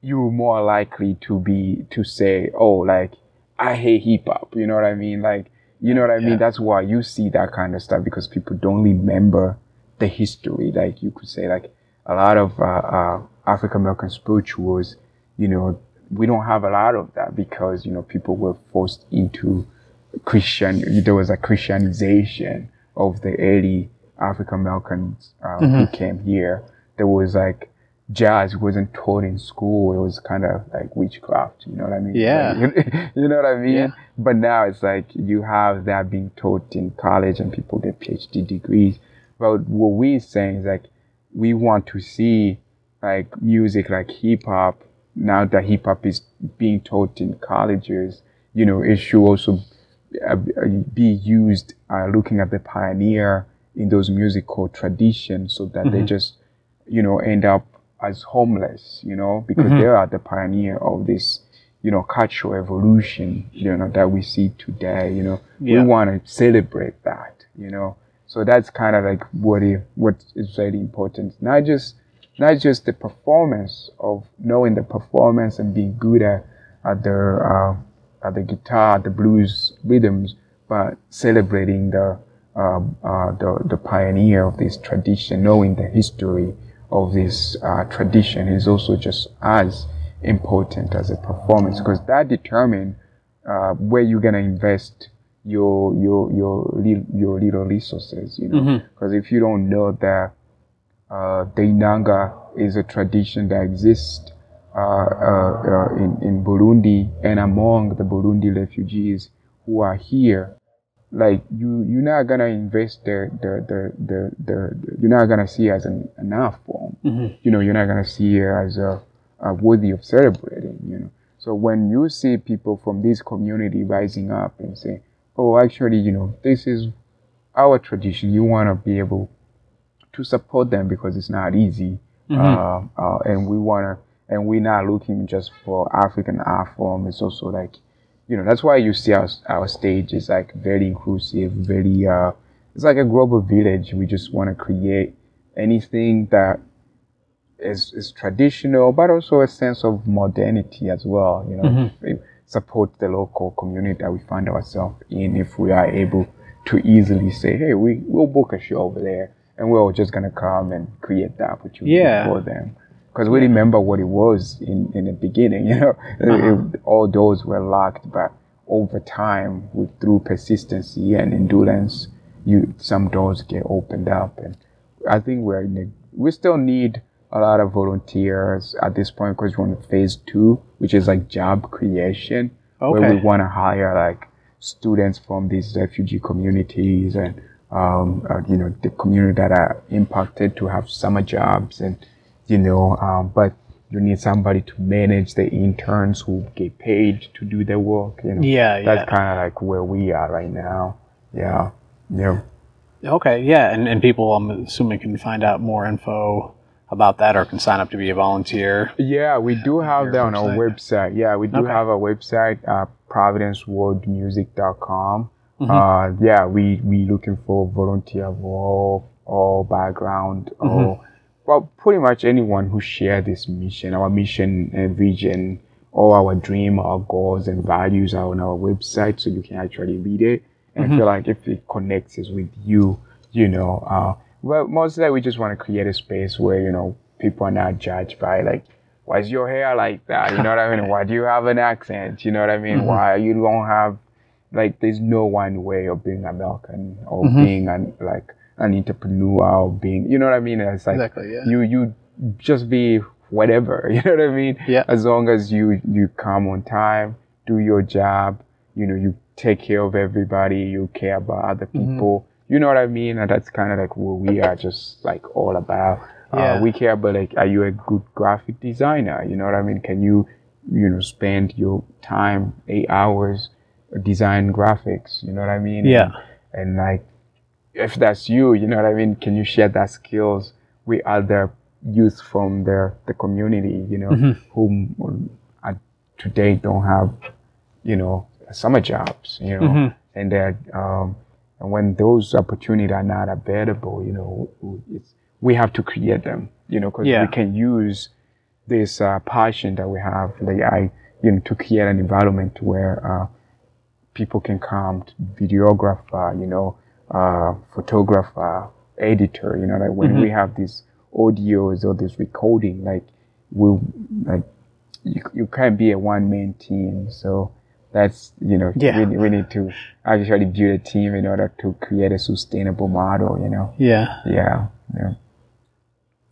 you're more likely to be to say, "Oh, like I hate hip hop." You know what I mean? Like you know what I Yeah. mean? That's why you see that kind of stuff because people don't remember the history. Like you could say, like a lot of uh, uh, African American spirituals, you know, we don't have a lot of that because you know people were forced into Christian. There was a Christianization of the early African Americans uh, who came here. There was like jazz wasn't taught in school. It was kind of like witchcraft. You know what I mean? Yeah. Like, [LAUGHS] you know what I mean? Yeah. But now it's like you have that being taught in college and people get PhD degrees. But what we're saying is like we want to see like music like hip hop now that hip hop is being taught in colleges. You know, it should also uh, be used uh, looking at the pioneer in those musical traditions so that they just you know end up as homeless you know because they are the pioneer of this you know cultural evolution you know that we see today you know. Yeah. we want to celebrate that you know. So that's kind of like what it, what is very important. Not just not just the performance of knowing the performance and being good at at the uh, at the guitar the blues rhythms but celebrating the um, uh, the the pioneer of this tradition knowing the history of this uh, tradition is also just as important as a performance because that determines uh, where you're gonna invest your your your lit- your little resources. You know, because if you don't know that uh, the Inanga is a tradition that exists uh, uh, uh, in in Burundi and among the Burundi refugees who are here, like you you're not gonna invest the the the the, the, you're not gonna see it as an, an art form. You know, you're not gonna see it as a, a worthy of celebrating. You know, so when you see people from this community rising up and saying, "Oh, actually, you know, this is our tradition. You want to be able to support them because it's not easy, Mhm. uh, uh, and we want to. And we're not looking just for African art form. It's also like, you know, that's why you see our our stage is like very inclusive, very. Uh, it's like a global village. We just want to create anything that is, is traditional, but also a sense of modernity as well. You know, Mhm. We support the local community that we find ourselves in. If we are able to easily say, "Hey, we will book a show over there," and we're all just gonna come and create the opportunity Yeah. for them. Because we remember what it was in, in the beginning, [LAUGHS] you know, Uh-huh. It- all doors were locked, but over time, with through persistency and endurance, you some doors get opened up, and I think we're in a, we still need a lot of volunteers at this point because we're on phase two, which is like job creation, where we want to hire like students from these refugee communities and um, uh, you know the community that are impacted to have summer jobs and you know um, but you need somebody to manage the interns who get paid to do their work you know Yeah, that's yeah. kind of like where we are right now yeah yeah Okay, yeah, and, and people, I'm assuming, can find out more info about that or can sign up to be a volunteer. Yeah, we do have that on our website? Yeah, we do Okay. have a website, uh, providenceworldmusic.com. Mhm. Uh, yeah, we we looking for volunteer of all all background or well, pretty much anyone who share this mission, our mission and vision, all our dream, our goals and values are on our website, so you can actually read it. And I feel like if it connects with you, you know, uh, well, mostly we just want to create a space where you know people are not judged by like, why is your hair like that? You know what I mean? [LAUGHS] Why do you have an accent? You know what I mean? Why you don't have like there's no one way of being American or Mhm. being an like an entrepreneur or being you know what I mean? It's like Exactly, yeah. you you just be whatever, [LAUGHS] you know what I mean? Yeah. As long as you you come on time, do your job, you know, you take care of everybody, you care about other Mm-hmm. people. You know what I mean? And that's kind of like what we are just like all about. Yeah. Uh, we care about like, are you a good graphic designer? You know what I mean? Can you, you know, spend your time eight hours design graphics? You know what I mean? Yeah. And, and like, if that's you, you know what I mean? Can you share that skills with other youth from the the community? You know, Mhm. who uh, today don't have, you know, summer jobs. You know, Mhm. and that um, and when those opportunities are not available, you know, it's, we have to create them. You know, because Yeah. we can use this uh, passion that we have, like I, you know, to create an environment where uh, people can come, to videographer, you know, uh, photographer, editor, you know, like when we have these audios or this recording, like we like you, you can't be a one man team. So that's you know Yeah. we, we need to actually build a team in order to create a sustainable model. You know, Yeah. yeah, yeah.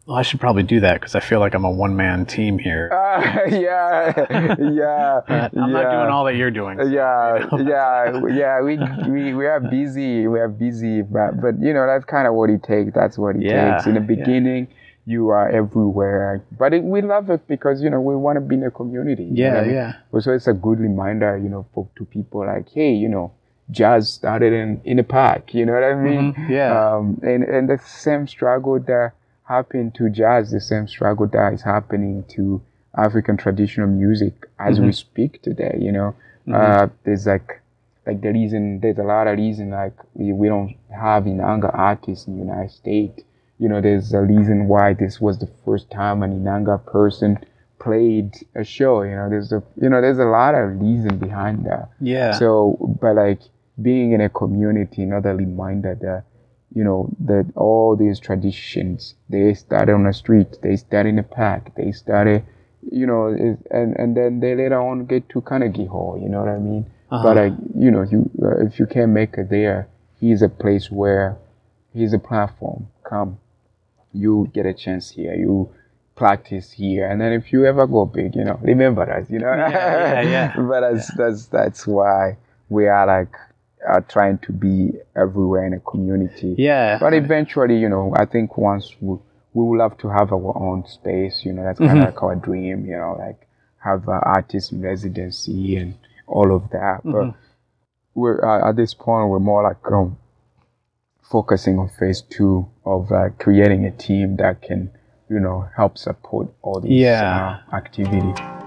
Well, I should probably do that because I feel like I'm a one man team here. Uh, [LAUGHS] yeah, [LAUGHS] yeah. [LAUGHS] But I'm not doing all that you're doing. so, yeah, you know. yeah, yeah. We, we we are busy. We are busy, but but you know that's kind of what it takes. That's what it Yeah, takes. In the yeah. beginning, you are everywhere, but it, we love it because you know we want to be in a community. you know Yeah, what I mean? yeah. So it's a good reminder, you know, for to people like, hey, you know, jazz started in in the park. You know what I mean? Mhm, yeah. Um, and and the same struggle that happened to jazz, the same struggle that is happening to African traditional music as we speak today. You know, uh, there's like like the reason there's a lot of reason like we, we don't have Inanga artists in the United States. You know, there's a reason why this was the first time an Inanga person played a show. You know, there's a you know there's a lot of reason behind that. Yeah. So, but like being in a community, another reminder that you know that all these traditions they started on the street, they started in the park, they started, you know and and then they later on get to Carnegie Hall. You know what I mean? Uh-huh. But like you know, you uh, if you can't make it there, here's a place where here's a platform. Come, you get a chance here. You practice here, and then if you ever go big, you know, remember us. You know. Yeah, yeah, yeah. [LAUGHS] but that's that's that's why we are like are trying to be everywhere in a community. yeah. But eventually, you know, I think once we we will have to have our own space. You know, that's kind of like our dream. You know, like have uh, artist residency and all of that. But we're uh, at this point we're more like um, focusing on phase two of uh, creating a team that can, you know, help support all these Yeah. uh, activities.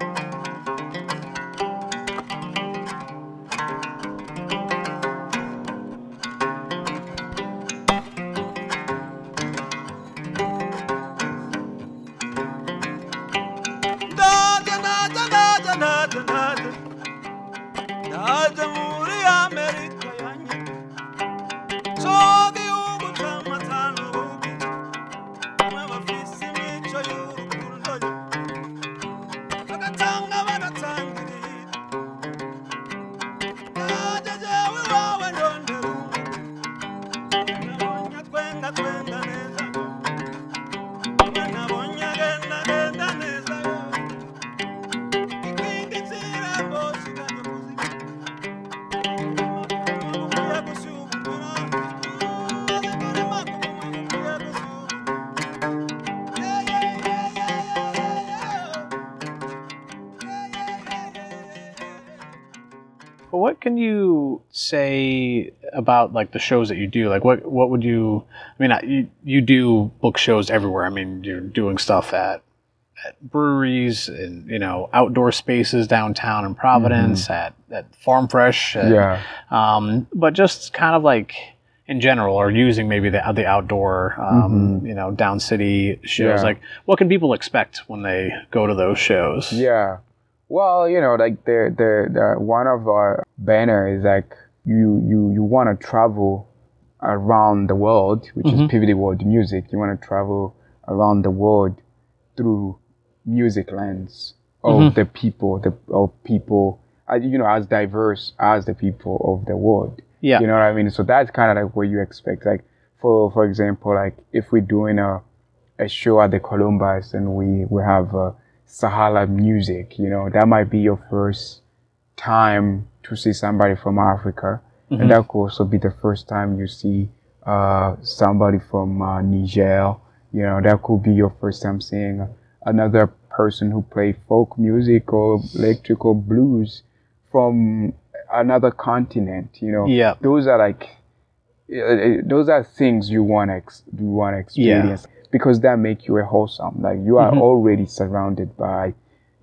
About like the shows that you do? Like, what what would you? I mean, I- you you do book shows everywhere. I mean, you're doing stuff at at breweries and you know outdoor spaces downtown in Providence at at Farm Fresh. and, Yeah. Um, but just kind of like in general, or using maybe the the outdoor, um, you know, down city shows. Yeah. Like, what can people expect when they go to those shows? Yeah. Well, you know, like the the, the one of our banner is like you you you want to travel around the world, which is PVD World Music. You want to travel around the world through music lens of the people, the of people, uh, you know, as diverse as the people of the world. Yeah. You know what I mean? So that's kind of like what you expect. Like for for example, like if we're doing a a show at the Columbus and we we have uh, Sahara music, you know, that might be your first time to see somebody from Africa, and that could also be the first time you see uh, somebody from uh, Niger. You know, that could be your first time seeing another person who play folk music or electrical blues from another continent. You know, Yeah. those are like uh, uh, those are things you want to ex- you want to experience because that make you a wholesome. Like you are already surrounded by,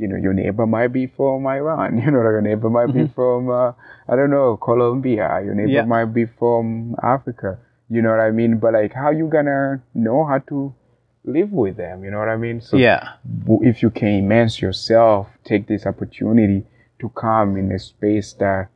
you know, your neighbor might be from Iran. [LAUGHS] You know, your neighbor might be from uh, I don't know Colombia. Your neighbor Yeah. might be from Africa. You know what I mean? But like, how you gonna know how to live with them? You know what I mean? So Yeah. if you can immerse yourself, take this opportunity to come in a space that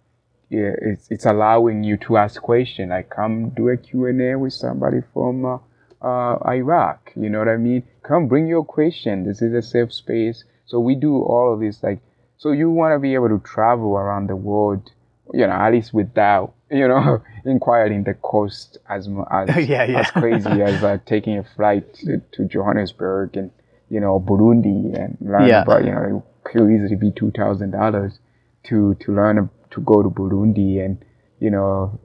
yeah, it's, it's allowing you to ask questions. Like come do a Q&A with somebody from uh, uh, Iraq. You know what I mean? Come bring your question. This is a safe space. So we do all of this. Like, so you want to be able to travel around the world, you know, at least without, you know, [LAUGHS] inquiring the cost as as, [LAUGHS] Yeah, yeah. as crazy as uh, taking a flight to, to Johannesburg and, you know, Burundi and learn Yeah. about, you know, it could easily be two thousand dollars to to learn to go to Burundi and you know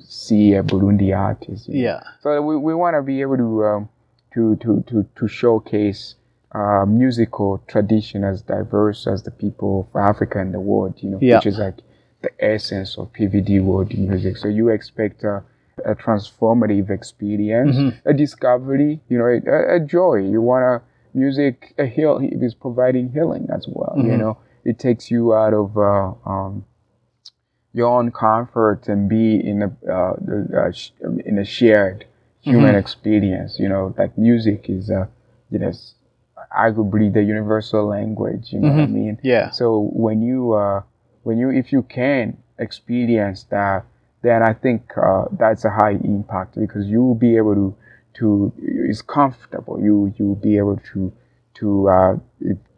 see a Burundi artist. Yeah. So we, we want to be able to um, to to to to showcase uh, musical tradition as diverse as the people of Africa and the world. You know, Yeah. which is like the essence of PVD world music. So you expect a, a transformative experience, Mm-hmm. a discovery. You know, a, a joy. You want a music a heal. It is providing healing as well. You Mhm. know, it takes you out of uh, um, your own comfort and be in a uh, uh, sh- in a shared human experience. You know, like music is uh, you know arguably the universal language. You know what I mean? Yeah. So when you uh, when you if you can experience that, then I think uh, that's a high impact because you will be able to to it's comfortable. You you will be able to to uh,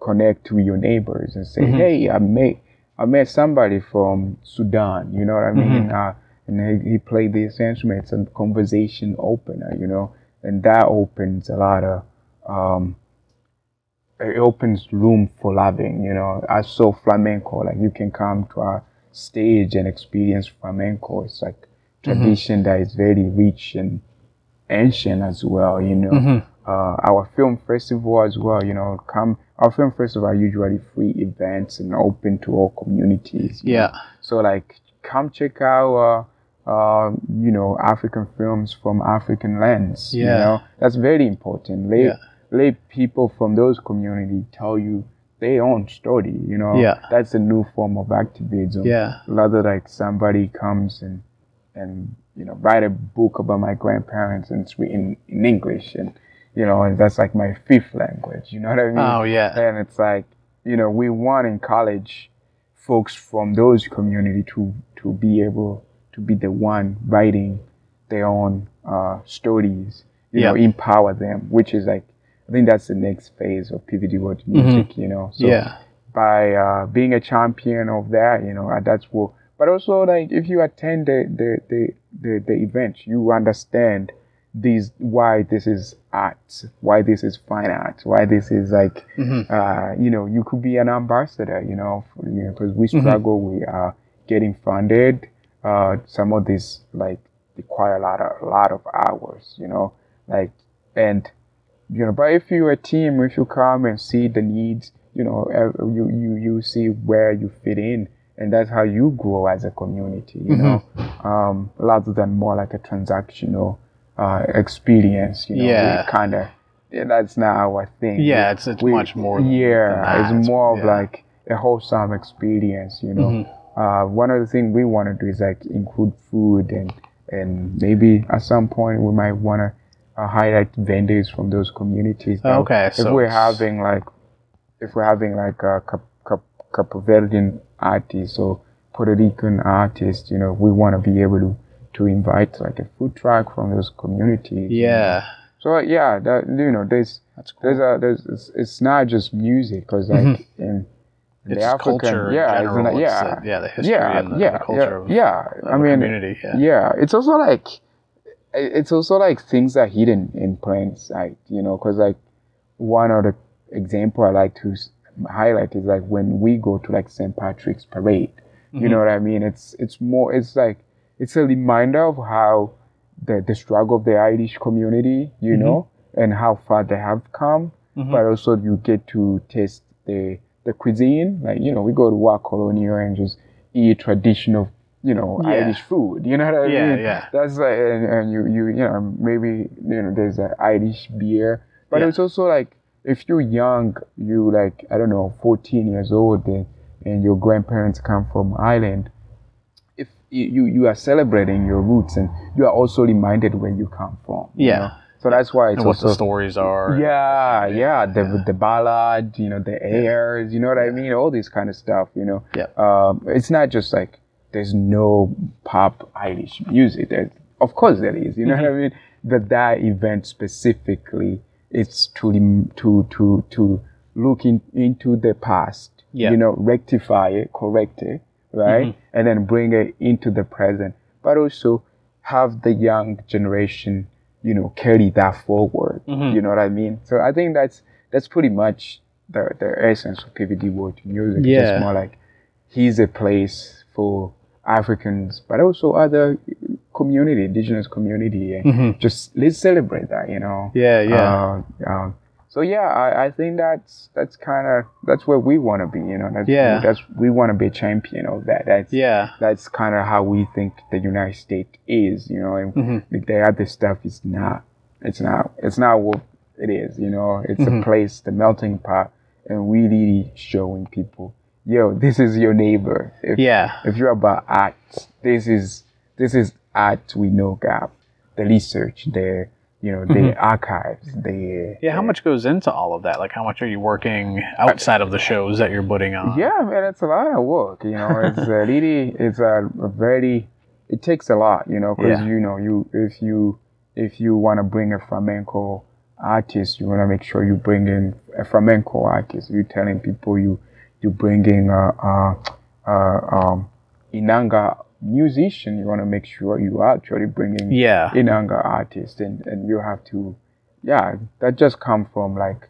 connect to your neighbors and say, hey, I met I met somebody from Sudan. You know what I mean? Uh, and he, he played these instruments and conversation opener. You know, and that opens a lot of um, it opens room for loving, you know. I saw flamenco, like you can come to our stage and experience flamenco. It's like tradition that is very rich and ancient as well, you know. Uh, our film festival as well, you know, come our film festival are usually free events and open to all communities. you know. Yeah. So like come check out uh, uh, you know, African films from African lens. You know, that's very important. Let Yeah. Let people from those community tell you their own story. You know, Yeah. that's a new form of activism. Yeah. Rather like somebody comes and and you know write a book about my grandparents and it's written in English and you know and that's like my fifth language. You know what I mean? Oh, yeah. And it's like you know we want in college folks from those community to to be able to be the one writing their own uh, stories. You know, Yeah. empower them, which is like I think that's the next phase of PVD World Music. You know, so yeah. by uh, being a champion of that, you know, uh, that's what. But also, like, if you attend the the the the, the event, you understand these why this is art, why this is fine art, why this is like, uh, you know, you could be an ambassador, you know, for, you know, because we struggle, we are getting funded. Uh, some of these like require a lot of a lot of hours, you know, like and you know but if you're a team if you come and see the needs you know you you you see where you fit in and that's how you grow as a community you know? Um rather than more like a transactional uh experience you know? Yeah. kind of yeah, that's not our thing. Yeah, We- it's- it's we- much more yeah it's more of yeah. like a wholesome experience you know? Uh one of the things we want to do is like include food and and maybe at some point we might want to uh, highlight vendors from those communities. that Okay, if so we're having like, if we're having like a Cap, Cap, Cape Verdean artist or Puerto Rican artist, you know, we want to be able to to invite like a food truck from those communities. you know. Yeah. So uh, yeah, that you know, there's That's cool. there's a there's it's, it's not just music because like mm-hmm. in It's the African culture in yeah, general. It's uh, yeah, the- yeah, the history yeah, and the, yeah, the culture of, yeah, of I mean, community. Yeah. yeah it's also like it's also like things are hidden in plain sight you know because like one of the example i like to highlight is like when we go to like st patrick's parade you mm-hmm. know what i mean? It's it's more it's like it's a reminder of how the the struggle of the irish community you know mm-hmm. and how far they have come mm-hmm. but also you get to taste the the cuisine. Like you know we go to Wa Colonial and just eat traditional you know Yeah. irish food you know what i Yeah, mean yeah. that's like and, and you you you know maybe you know there's an irish beer but Yeah. it's also like if you're young you like i don't know 14 years old and, and your grandparents come from ireland if you, you you are celebrating your roots and you are also reminded where you come from you Yeah. know? so that's why it's And what also the stories are. yeah, yeah, the the ballad, you know, the airs, you know what I mean, all this kind of stuff, you know. Yeah. Um, it's not just like there's no pop Irish music. There, of course there is, you know what I Mm-hmm. mean. But that event specifically, it's to to to to look in, into the past, Yeah. Mm-hmm. you know, rectify it, correct it, right, and then bring it into the present, but also have the young generation you know carry that forward Mm-hmm. you know what i mean so i think that's that's pretty much the the essence of pvd world music Yeah. just more like he's a place for africans but also other community indigenous community and just let's celebrate that you know Mm-hmm. Yeah, yeah. uh, um, so yeah I, I think that's that's kind of that's where we want to be you know that's Yeah. that's we want to be a champion of that that's Yeah. that's kind of how we think the United States is, you know, and Mm-hmm. the- the other stuff is not, it's not, it's not what it is, you know, it's Mm-hmm. a place, the melting pot, and we really showing people, yo, this is your neighbor. If, Yeah. If you're about art, this is, this is art we know gap, the research, the, you know, the archives, the, Mm-hmm. Yeah. How much goes into all of that? Like, how much are you working outside of the shows that you're putting on? Yeah, man, it's a lot of work. You know, it's a [LAUGHS] really, it's a, a very, it takes a lot. You know, because Yeah. you know, you if you if you want to bring a flamenco artist, you want to make sure you bring in a flamenco artist. You're telling people you you bring in a, a, a um, inanga musician. You want to make sure you actually bring in Yeah. inanga artist, and and you have to, yeah, that just come from like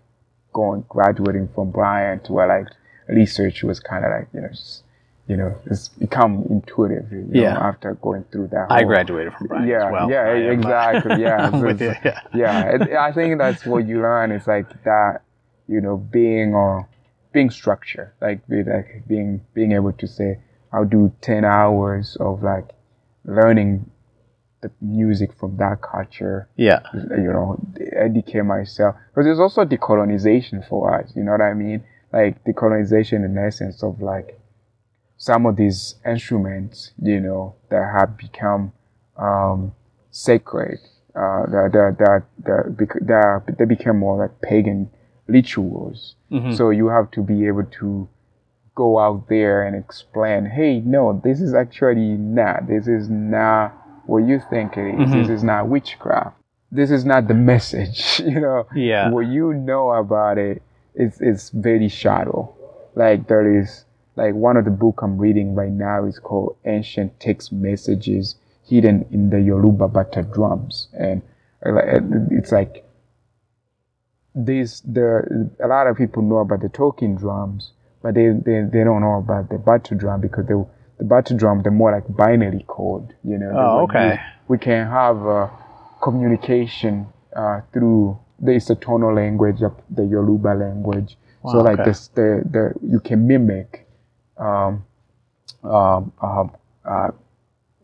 going graduating from Bryant where like research was kind of like you know just, you know it's become intuitive you know, Yeah. after going through that I graduated from Bryant yeah as well. yeah I am, uh, exactly yeah [LAUGHS] So you. Yeah. yeah it- I think that's what you learn it's like that you know being or being structured like be like being being able to say I'll do 10 hours of like learning the music from that culture Yeah. you know, educate myself. Because there's also decolonization for us, you know what I mean? Like decolonization in the essence of like some of these instruments, you know, that have become um, sacred, uh, that, that, that, that, bec- that they became more like pagan rituals. Mm-hmm. So you have to be able to go out there and explain, hey, no, this is actually not. This is not what you think it is. Mm-hmm. This is not witchcraft. This is not the [LAUGHS] message. [LAUGHS] You know, Yeah. what you know about it is it's very shallow. Like there is like one of the book I'm reading right now is called Ancient Text Messages Hidden in the Yoruba Bata Drums, and it's like this the a lot of people know about the talking drums, but they, they, they don't know about the bata drum because the the bata drum they're more like binary code. You know. Oh, okay. We can have uh, communication uh, through there's a tonal language of the Yoruba language. so like okay. this the the you can mimic um, um, um, uh,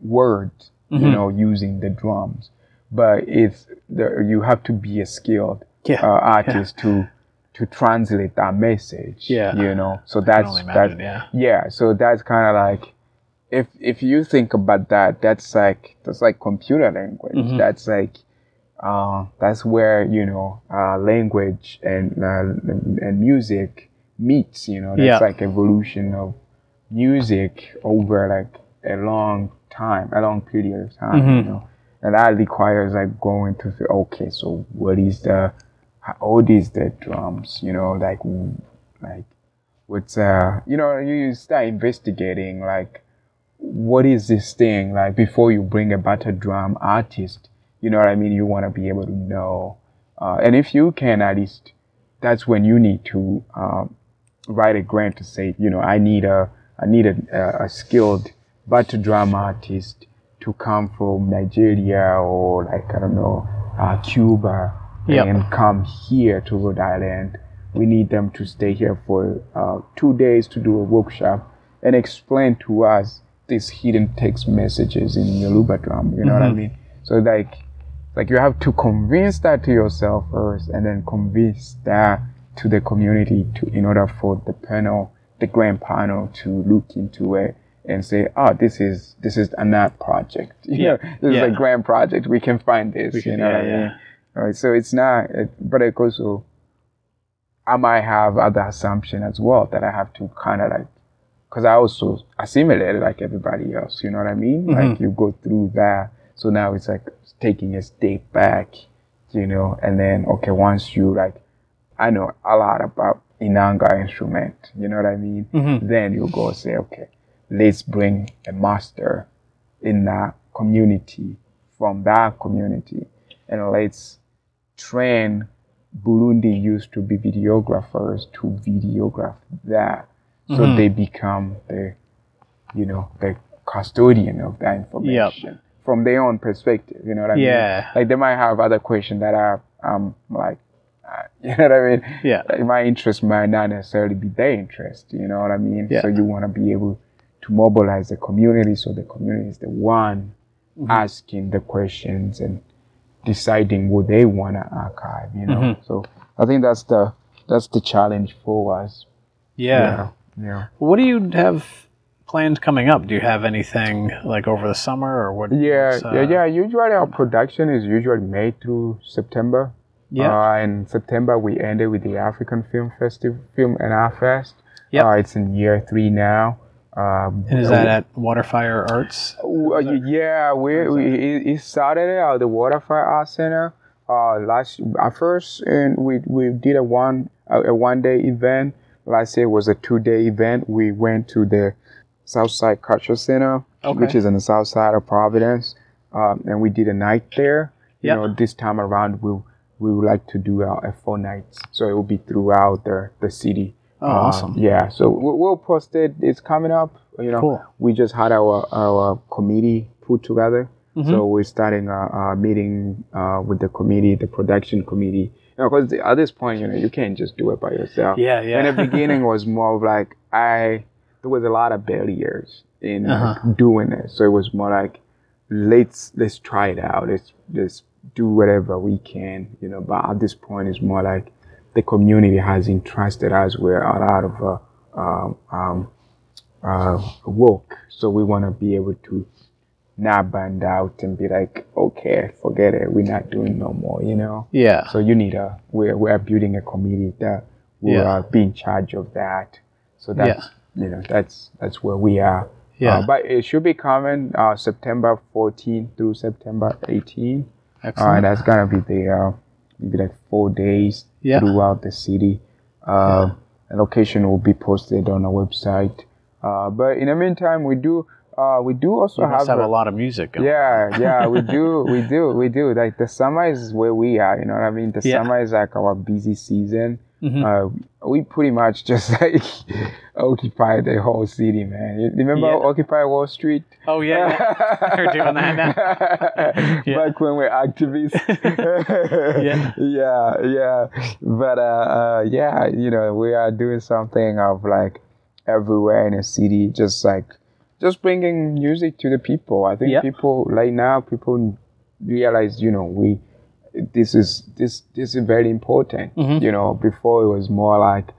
words, Mm-hmm. you know, using the drums. But it's the, you have to be a skilled Yeah, uh, artist to to translate that message. Yeah. you know. So I that's imagine, yeah. yeah. So that's kind of like if if you think about that, that's like that's like computer language. Mm-hmm. That's like uh, that's where you know uh, language and uh, and music meets. You know, that's Yeah. like evolution of music over like a long time, a long period of time. Mm-hmm. You know, and that requires like going to okay, so what is the old is the drums? You know, like like what's uh you know you start investigating like what is this thing like before you bring a bata drum artist you know what i mean you want to be able to know uh, and if you can at least that's when you need to um, write a grant to say you know i need a i need a, a, a skilled bata drum artist to come from nigeria or like i don't know uh, cuba Yep. and come here to rhode island we need them to stay here for uh, two days to do a workshop and explain to us these hidden text messages in Yoruba drum. You know what I mean? So like, like you have to convince that to yourself first, and then convince that to the community to in order for the panel, the grand panel, to look into it and say, oh, this is this is an art project. [LAUGHS] You Yeah. know, this Yeah. is a grand project. We can find this. Can- you know what I mean? Right, so it's not, it, but it also, I might have other assumption as well that I have to kind of like, because I also assimilated like everybody else. You know what I mean? Mm-hmm. Like you go through that, so now it's like taking a step back, you know, and then okay, once you like, I know a lot about inanga instrument. You know what I mean? Mm-hmm. Then you go say, okay, let's bring a master in that community from that community, and let's train Burundi used to be videographers to videograph that. So they become the, you know, the custodian of that information from their own perspective. You know what I Yeah. mean? Like they might have other questions that are, um, like, uh, [LAUGHS] you know what I mean? Yeah. Like, my interest might not necessarily be their interest. You know what I mean? Yeah. So you want to be able to mobilize the community, so the community is the one Mm-hmm. asking the questions and deciding what they want to archive. You know, Mm-hmm. so I think that's the that's the challenge for us. Yeah. Yeah. yeah. What do you have planned coming up? Do you have anything like over the summer or what? Yeah, uh, yeah, yeah. Usually our production is usually May through September. Yeah. Uh, in September we ended with the African Film Festival, Film and Art Fest. Yeah. Uh, it's in year three now. Um, And is that at Waterfire Arts? Uh, yeah, we, we it, it started at the Waterfire Art Center. Uh, last at first, and we we did a one a, a one day event. Last year it was a two day event. We went to the Southside Culture Center, Okay. which is on the south side of Providence, um, and we did a night there. Yep. You know, this time around we we would like to do a, a four nights, so it will be throughout the the city. Oh, Um, awesome. Yeah, so we'll, we'll post it. It's coming up. You know, Cool. we just had our our committee put together. Mm-hmm. So we're starting a, a meeting uh, with the committee, the production committee. Because at this point, you know, you can't just do it by yourself. Yeah, yeah. In the [LAUGHS] beginning, was more of like I there was a lot of barriers in Uh-huh. doing it. So it was more like let's let's try it out. Let's let's do whatever we can, you know. But at this point, it's more like the community has entrusted us with a lot of uh, um, um, uh, work, so we want to be able to not band out and be like, okay, forget it, we're not doing no more, you know. Yeah. So you need a we're we're building a committee that will Yeah. uh, be in charge of that. So that's you know that's that's where we are. Yeah. Uh, but it should be coming uh, September 14 through September 18. Uh, Excellent. that's gonna be the uh, maybe like four days Yeah. throughout the city. Uh, The location will be posted on our website. Uh, but in the meantime, we do uh, we do also have have a- a lot of music yeah, yeah, we [LAUGHS] do, we do, we do. Like the summer is where we are. You know what I mean? The Yeah. summer is like our busy season. Mhm. Uh, we pretty much just [LAUGHS] like occupy the whole city, man. You remember Yeah. Occupy Wall Street? Oh yeah. yeah. We're doing that now. [LAUGHS] Yeah. Back when we're activists. [LAUGHS] Yeah. yeah, yeah. But uh, uh, yeah, you know, we are doing something of like everywhere in the city, just like just bringing music to the people. I think Yeah. people right now, people realize, you know, we this is this this is very important. Mhm. You know, before it was more like.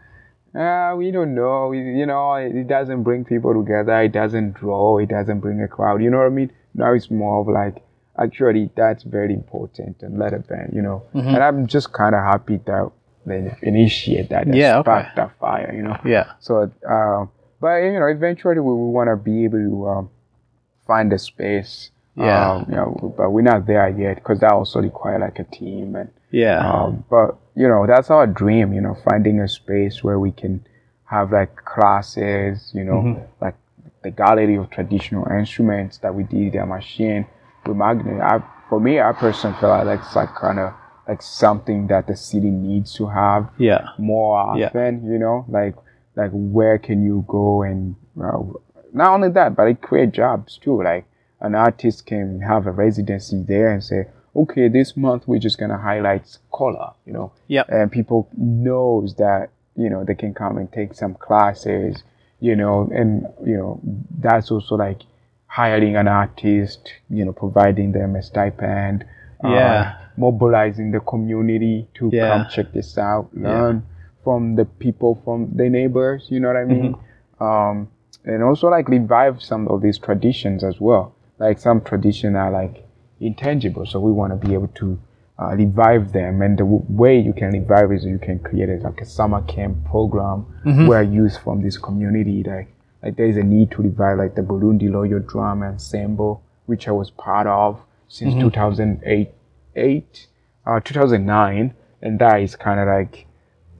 Uh, we don't know. We, you know, it, it doesn't bring people together. It doesn't draw. It doesn't bring a crowd. You know what I mean? Now it's more of like, actually, that's very important and let it burn. You know, Mhm. and I'm just kind of happy that they initiate that. that Yeah, okay. spark that fire. You know. Yeah. So, uh, but you know, eventually we, we want to be able to um, find a space. Yeah. Um, you know, but we're not there yet because that also require like a team and. Yeah. Um, but you know, that's our dream. You know, finding a space where we can have like classes. You know, Mhm. like the gallery of traditional instruments that we did at machine with magnet. I, for me, I personally feel like that's like kind of like something that the city needs to have yeah. more Yeah. often. You know, like like where can you go and uh, not only that, but it create jobs too. Like an artist can have a residency there and say, okay, this month we're just gonna highlight kora. You know, Yep. and people knows that you know they can come and take some classes. You know, and you know that's also like hiring an artist. You know, providing them a stipend. uh, Yeah. mobilizing the community to Yeah. come check this out, learn from the people, from the neighbors. You know what I mean? Mm-hmm. Um, and also like revive some of these traditions as well. Like some traditions are like intangible, so we want to be able to uh, revive them. And the w- way you can revive is you can create like a summer camp program Mm-hmm. where youth from this community like like there is a need to revive like the Burundi Royal Drum Ensemble, which I was part of since Mm-hmm. 2008, eight, uh, 2009, and that is kind of like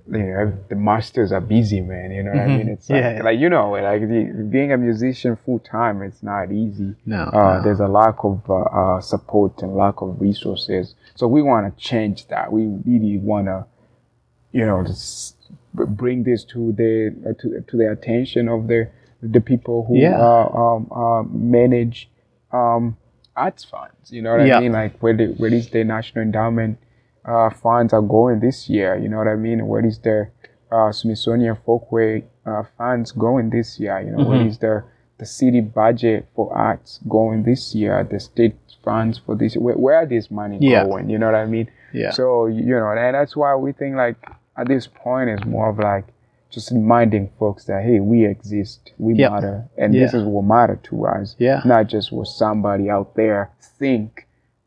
you know the masters are busy, man. You know what I mean? It's like, Mm-hmm. Yeah. like you know, like the, being a musician full time, it's not easy. No, uh, no. there's a lack of uh, uh, support and lack of resources. So we want to change that. We really want to, you know, just bring this to the uh, to, to the attention of the the people who Yeah. uh, um, uh, manage um, arts funds. You know what Yeah. I mean? Like where the, where is the national endowment uh, funds are going this year? You know what I mean? Where is the uh, Smithsonian Folkway uh, funds going this year? You know where Mhm. is the the city budget for arts going this year? The state funds for this? Where, where are this money Yeah. going? You know what I mean? Yeah. So you know, and that's why we think like at this point it's more of like just reminding folks that hey, we exist, we Yep. matter, and this is what matter to us. Yeah. Not just what somebody out there think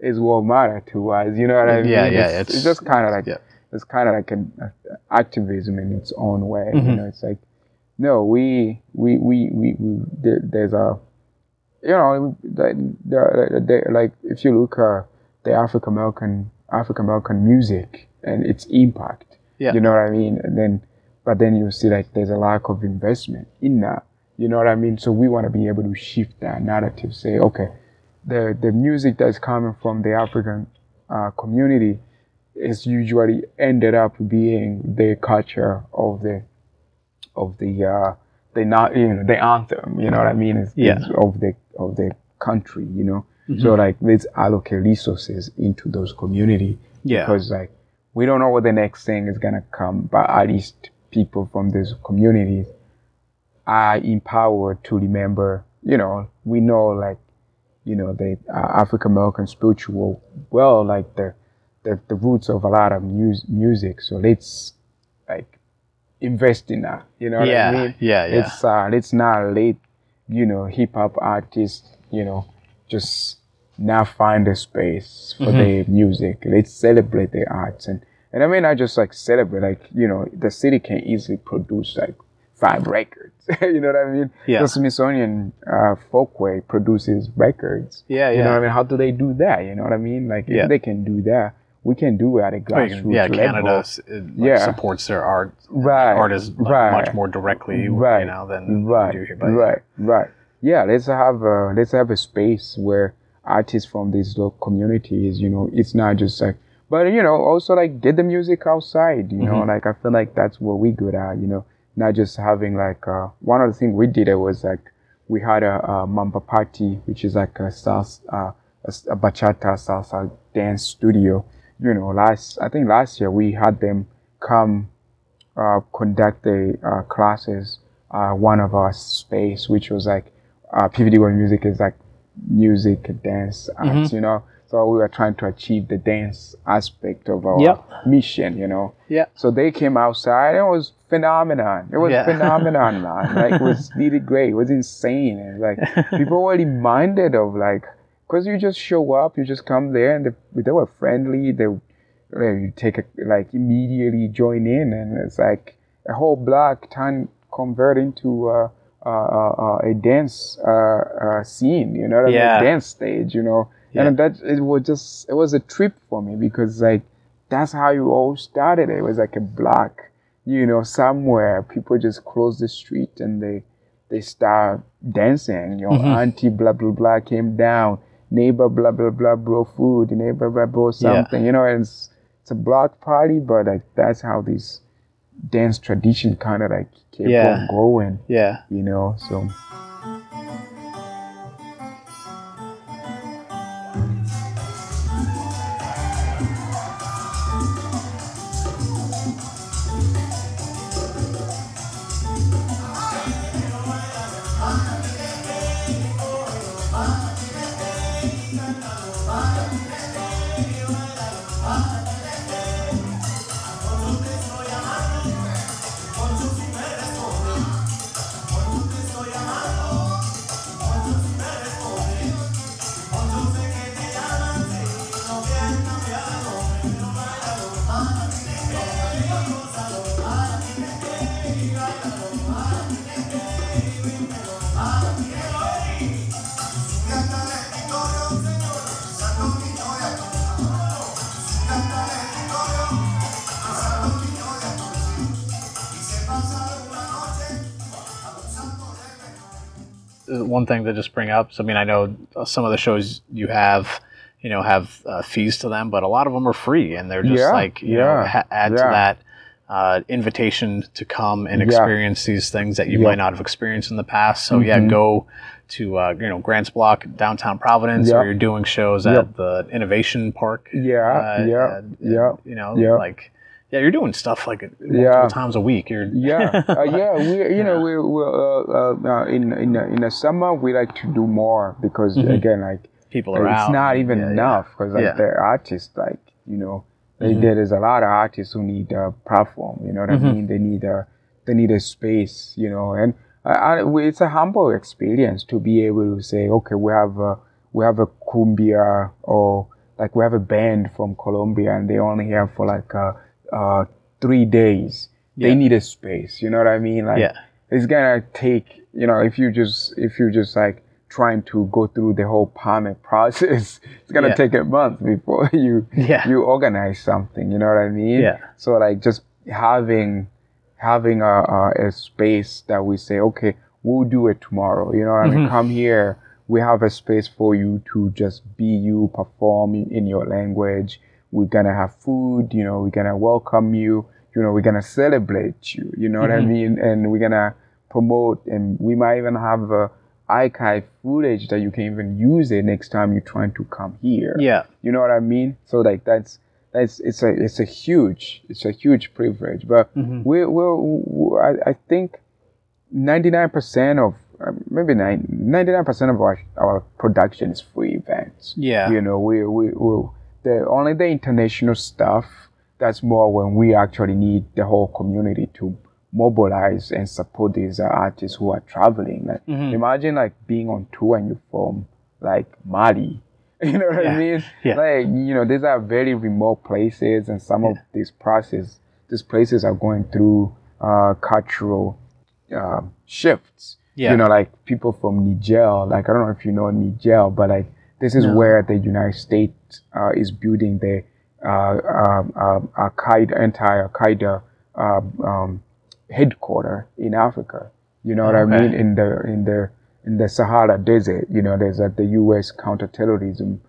is what matter to us. You know what I mean? Yeah, yeah, It's, it's- it's just kind of like yeah. it's kind of like an uh, activism in its own way. You Mhm. know, it's like no, we we we we, we there, there's a you know the, like if you look at the African American African American music and its impact, Yeah. you know what I mean, and then but then you see like there's a lack of investment in that. You know what I mean? So we want to be able to shift that narrative. Say, okay, the the music that's coming from the African uh, community is usually ended up being the culture of the of the uh, the not you know the anthem. You know what I mean? It's, Yeah. it's of the of the country. You know, so like let's allocate resources into those community Yeah. because like we don't know what the next thing is gonna come, but at least people from these communities are empowered to remember. You know, we know like you know, the uh, African American spiritual well, like the, the the roots of a lot of mus- music. So let's like invest in that. You know what Yeah, I mean? yeah, yeah. Let's uh, let's not let you know hip hop artists, you know, just not find a space for Mm-hmm. the music. Let's celebrate the arts and and I mean not just like celebrate, like you know, the city can easily produce like five records. [LAUGHS] you know what I mean? Yeah. The Smithsonian uh, Folkway produces records. Yeah, yeah. You know what I mean? How do they do that? You know what I mean? Like Yeah. they can do that, we can do it at a mean, grassroots yeah, level. Canada it, like, Yeah. supports their art Right, artists like, right. much more directly, right, you know, than right, we do here. Right, right. Yeah, let's have a let's have a space where artists from these local communities, you know, it's not just like, but you know, also like get the music outside. You know, Mm-hmm. like I feel like that's what we good at. You know, not just having like uh, one of the things we did it was like we had a, a mamba party, which is like a salsa, uh, a, bachata salsa dance studio. You know, last I think last year we had them come uh, conduct the uh, classes. Uh, one of our space, which was like uh, PVD World Music is like music, dance, arts, you know. So we were trying to achieve the dance aspect of our Yep. mission, you know. Yeah. So they came outside. It was phenomenon. It was Yeah. phenomenon, [LAUGHS] man. Like it was really great. It was insane. And like [LAUGHS] people were reminded of like, cause you just show up, you just come there, and they, they were friendly. They, you take a, like immediately join in, and it's like a whole block turn convert into uh, uh, uh, a dance uh, uh, scene. You know, I mean? Dance stage. You know, Yeah. and that it was just it was a trip for me because like that's how you all started. It was like a block, you know, somewhere people just close the street and they they start dancing. You know, Mm-hmm. auntie blah blah blah came down, neighbor blah blah blah bro food, neighbor blah bro something. You know, and it's it's a block party, but like that's how this dance tradition kind of like kept Yeah. on going. Yeah. You know, so. Uh, One thing to just bring up. So, I mean, I know some of the shows you have, you know, have uh, fees to them, but a lot of them are free, and they're just Yeah, like you know yeah, ha- add to that uh, invitation to come and Yeah. experience these things that you Yeah. might not have experienced in the past. So, yeah, Mhm. go to uh, you know Grant's Block downtown Providence, Yeah. or you're doing shows Yeah. at the Innovation Park. Yeah, uh, yeah, and- yeah, You know, yeah. like yeah, you're doing stuff like multiple Yeah. times a week. You're yeah, uh, [LAUGHS] yeah. We, you know, we, we uh, uh, uh, in in the, in the summer we like to do more because Mhm. again, like people are it's out. not even Yeah, yeah. enough because like Yeah. the artists, like you know, they, Mhm. there is a lot of artists who need a platform. You know what Mhm. I mean? They need a they need a space. You know, and I, it's a humble experience to be able to say, okay, we have a we have a cumbia or like we have a band from Colombia and they only here for like uh, uh, three days. Yeah. They need a space. You know what I mean? Like Yeah. it's gonna take you know if you just if you just like trying to go through the whole permit [LAUGHS] process it's gonna Yeah. take a month before [LAUGHS] you Yeah. you organize something you know what i mean Yeah. so like just having having a, a, a space that we say okay we'll do it tomorrow you know what i mean Mhm. come here we have a space for you to just be you perform in, in your language we're gonna have food you know we're gonna welcome you you know we're gonna celebrate you you know what i Mhm. mean and we're gonna promote and we might even have a archive footage that you can even use it next time you're trying to come here Yeah. you know what i mean so like that's that's it's a it's a huge it's a huge privilege but Mhm. we we I, I think 99% of um, maybe 99 percent of our our production is free events. Yeah. You know, we we, we the only the international stuff that's more when we actually need the whole community to mobilize and support these uh, artists who are traveling. Like, Mm-hmm. Imagine like being on tour and you're from like Mali. [LAUGHS] You know what Yeah. I mean? [LAUGHS] Yeah. Like you know, these are very remote places, and some of these process, these places are going through uh, cultural uh, shifts. Yeah. You know, like people from Niger. Like I don't know if you know Niger, but like this is No. where the United States uh, is building the uh, um, um, Al Qaeda, anti-Al Qaeda um, um, headquarter in Africa. You know what I mean? In the in the in the Sahara Desert, you know, there's like the U.S. counterterrorism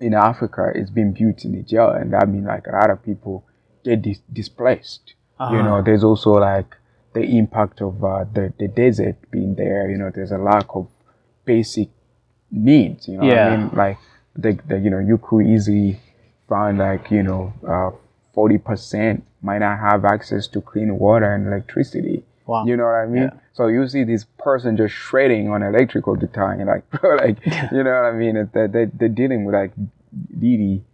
in Africa is being built in Niger, and I mean, like a lot of people get dis- displaced. You Uh-huh. know, there's also like the impact of uh, the the desert being there. You know, there's a lack of basic needs. You know, what Yeah. I mean, like the, the you know you could easily find like you know uh, forty percent might not have access to clean water and electricity. Wow. You know what I mean? Yeah. So you see this person just shredding on electrical guitar, [LAUGHS] and like, bro, like, you know what I mean? They, they, they're dealing with like really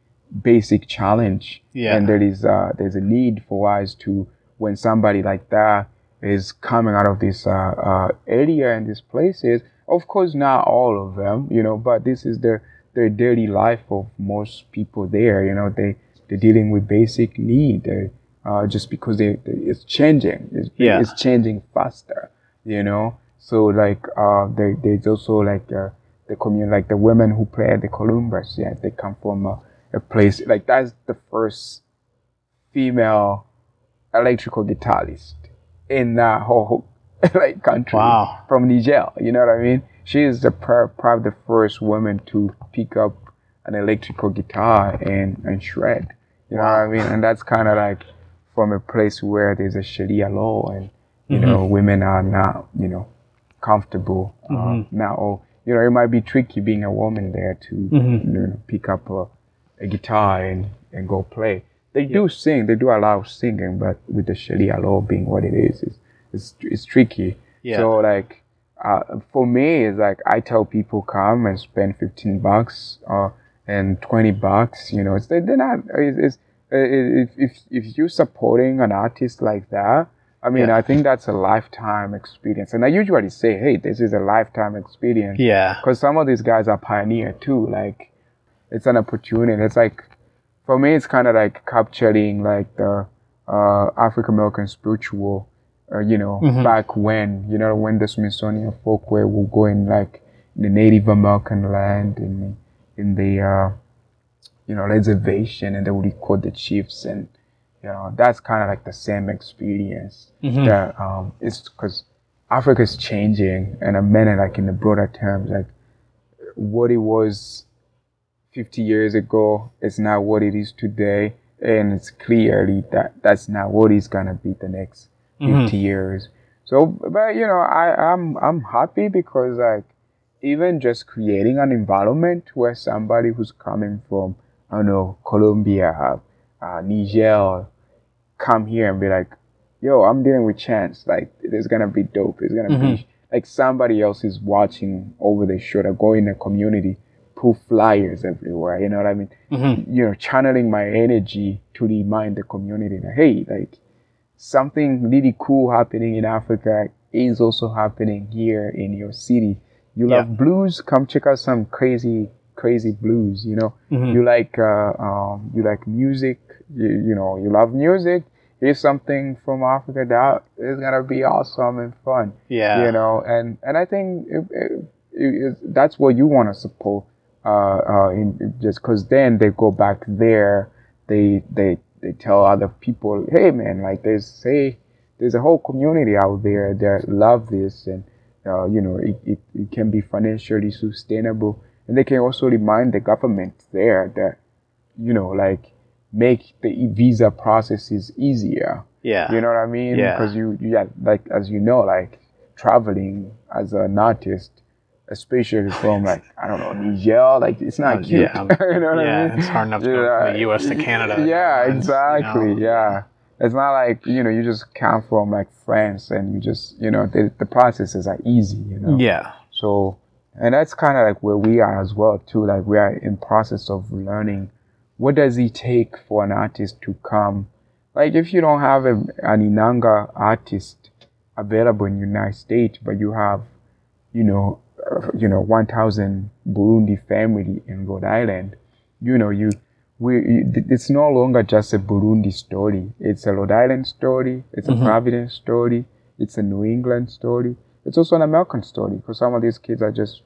basic challenge. Yeah. And there is, uh, there's a need for us to, when somebody like that is coming out of this, uh, uh, area and these places, of course, not all of them, you know, but this is their, their daily life of most people there, you know, they, they're dealing with basic need. They, uh, just because they, they, it's changing. It's, Yeah. it's changing faster, you know. So like uh, there, there's also like uh, the community, like the women who play at the Columbus. Yeah, they come from a, a place like that's the first female electrical guitarist in that whole [LAUGHS] like country Wow. from Niger. You know what I mean? She is the probably the first woman to pick up an electrical guitar and and shred. You know what I mean? And that's kind of like from a place where there's a Sharia law and you mm-hmm. know women are not you know comfortable uh, mm-hmm. now. Or you know it might be tricky being a woman there to mm-hmm. you know, pick up a, a guitar and and go play. They do sing. They do a lot of singing, but with the Sharia law being what it is, it's it's, it's tricky. Yeah. So like uh, for me, it's like I tell people come and spend fifteen bucks or and twenty bucks. You know, it's they, they're not. It's, it's if if if you're supporting an artist like that, I mean, Yeah. I think that's a lifetime experience. And I usually say, hey, this is a lifetime experience Yeah. because some of these guys are pioneer too. Like, it's an opportunity. It's like, for me, it's kind of like capturing like the uh, African American spiritual. Uh, you know, Mhm. back when you know when the Smithsonian Folkways will go in like the Native American land in the, in the uh, you know reservation, and they will record the chiefs, and you know that's kind of like the same experience Mhm. that um, it's because Africa is changing, and I meant it like in the broader terms, like what it was 50 years ago is not what it is today, and it's clearly that that's not what it's gonna be the next 50 years. So, but you know, I I'm I'm happy because like even just creating an environment where somebody who's coming from I don't know Colombia, uh, Niger, come here and be like, yo, I'm dealing with Chance. Like, it's gonna be dope. It's gonna be like somebody else is watching over their shoulder, go in the community, put flyers everywhere. You know what I mean? Mhm. You know, channeling my energy to remind the community that hey, like something really cool happening in Africa is also happening here in your city. You love Yeah. blues? Come check out some crazy, crazy blues. You know, Mhm. you like uh, um, you like music. You, you know, you love music. Here's something from Africa that is gonna be awesome and fun. Yeah. You know, and and I think it, it, it, that's what you want to support. Uh, uh, in just because then they go back there, they they they tell other people, hey man, like there's say there's a whole community out there that love this and uh, you know it, it, it can be financially sustainable and they can also remind the government there that you know like make the visa processes easier Yeah. you know what i mean Yeah. because you, you yeah, like as you know like traveling as an artist especially from [LAUGHS] like i don't know niger like it's not Uh, cute yeah. [LAUGHS] you know what yeah, I mean? it's hard enough to go from the US to Canada. [LAUGHS] Yeah, It's, you exactly. know, Yeah, it's not like you know you just come from like France and you just you know the, the processes are easy. You know. Yeah. So, and that's kind of like where we are as well too. Like we are in process of learning what does it take for an artist to come. Like if you don't have a, an Inanga artist available in the United States, but you have, you know, uh, you know, 1,000 Burundi family in Rhode Island, you know, you we it's no longer just a Burundi story. It's a Rhode Island story. It's a Providence story. It's a New England story. It's also an American story because some of these kids are just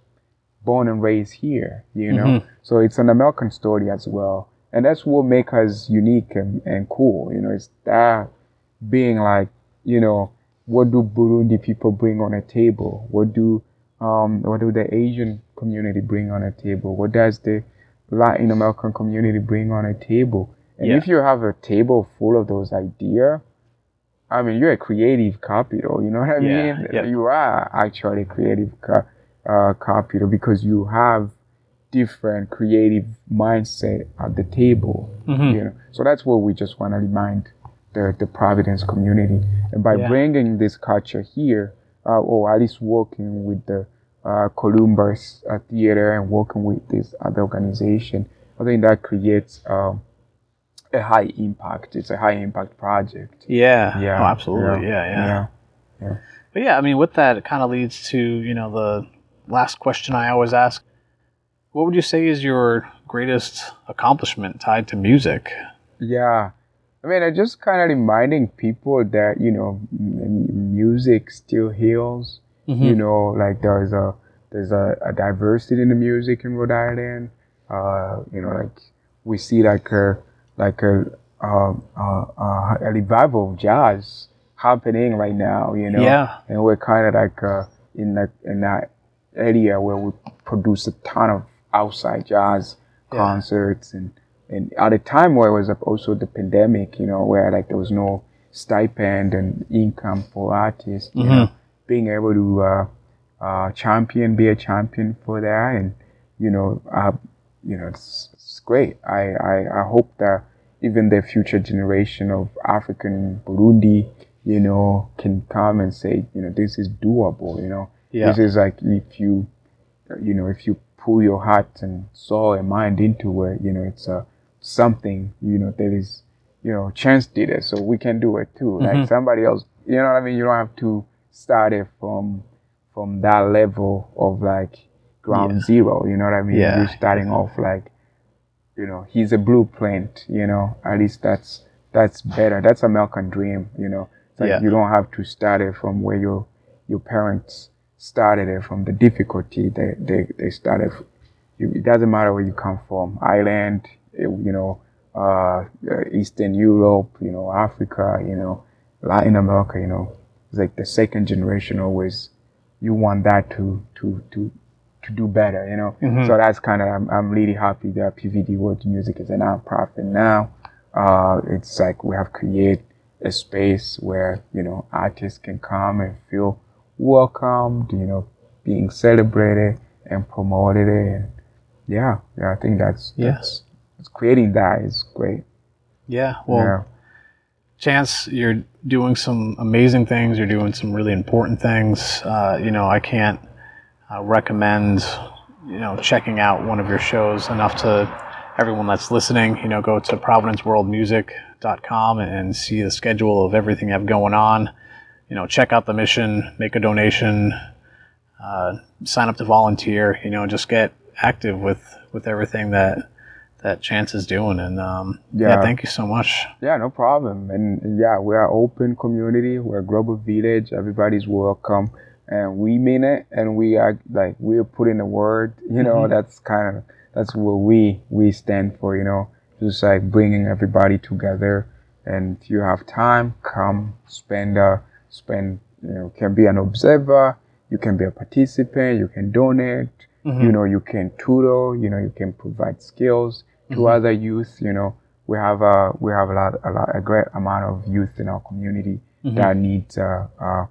born and raised here, you know. So it's an American story as well, and that's what makes us unique and, and cool. You know, it's that being like, you know, what do Burundi people bring on a table? What do um, what do the Asian community bring on a table? What does the Latin American community bring on a table? And Yeah. if you have a table full of those ideas, I mean, you're a creative capital. You know what I Yeah, mean? yeah. You are actually a creative ca- uh, capital because you have different creative mindset at the table. Mhm. You know, so that's what we just want to remind the the Providence community, and by bringing this culture here, uh, or at least working with the uh, Columbus uh, Theater and working with this other organization, I think that creates um, a high impact. It's a high impact project. Yeah. Yeah. Oh, absolutely. Yeah. Yeah. yeah. But yeah, I mean, with that, it kind of leads to you know the last question I always ask: What would you say is your greatest accomplishment tied to music? Yeah. I mean, I just kind of reminding people that, you know, music still heals. You know, like there's a there's a, a diversity in the music in Rhode Island. Uh, you know, like we see like a like a uh, uh, uh, a revival of jazz happening right now. You know, Yeah. and we're kind of like uh, in that in that area where we produce a ton of outside jazz Yeah. concerts and and at a time where it was also the pandemic, you know, where like there was no stipend and income for artists, you know, being able to uh, uh, champion, be a champion for that, and you know, uh, you know, it's, it's great. I, I I hope that even the future generation of African Burundi, you know, can come and say, you know, this is doable. You know, Yeah. this is like if you, you know, if you pull your heart and soul and mind into it, you know, it's a something. You know, there is, you know, Chance did it, so we can do it too. Like somebody else, you know what I mean? You don't have to start it from from that level of like ground Yeah. zero. You know what I mean? Yeah. You're starting off like, you know, he's a blueprint. You know, at least that's that's better. That's American dream. You know, it's like Yeah. you don't have to start it from where your your parents started it from the difficulty they they, they started. it doesn't matter where you come from, Ireland, eh, you know, uh, uh, Eastern Europe, you know, Africa, you know, Latin America, you know, it's like the second generation always. You want that to to to to do better, you know. So that's kind of I'm, I'm really happy that PVD World Music is a nonprofit now. Uh, it's like we have created a space where you know artists can come and feel welcomed, you know, being celebrated and promoted, and yeah, yeah, I think that's that's, that's creating that is great. Yeah. Well, yeah, Chance, you're doing some amazing things. You're doing some really important things. Uh, you know, I can't uh, recommend, you know, checking out one of your shows enough to everyone that's listening. You know, go to providenceworldmusic.com and see the schedule of everything you have going on. You know, check out the mission, make a donation, uh, sign up to volunteer. You know, just get active with with everything that that Chance is doing. And um, yeah, Yeah. thank you so much. yeah, no problem. And and yeah, we are open community. We're a global village. Everybody's welcome, and we mean it. And we are like we're putting the word. You know, that's kind of that's what we we stand for. You know, just like bringing everybody together. And if you have time, come spend uh spend. You know, can be an observer. You can be a participant. You can donate. You know, you can tutor. You know, you can provide skills to other youth. You know, we have a we have a lot a lot a great amount of youth in our community that needs uh, uh,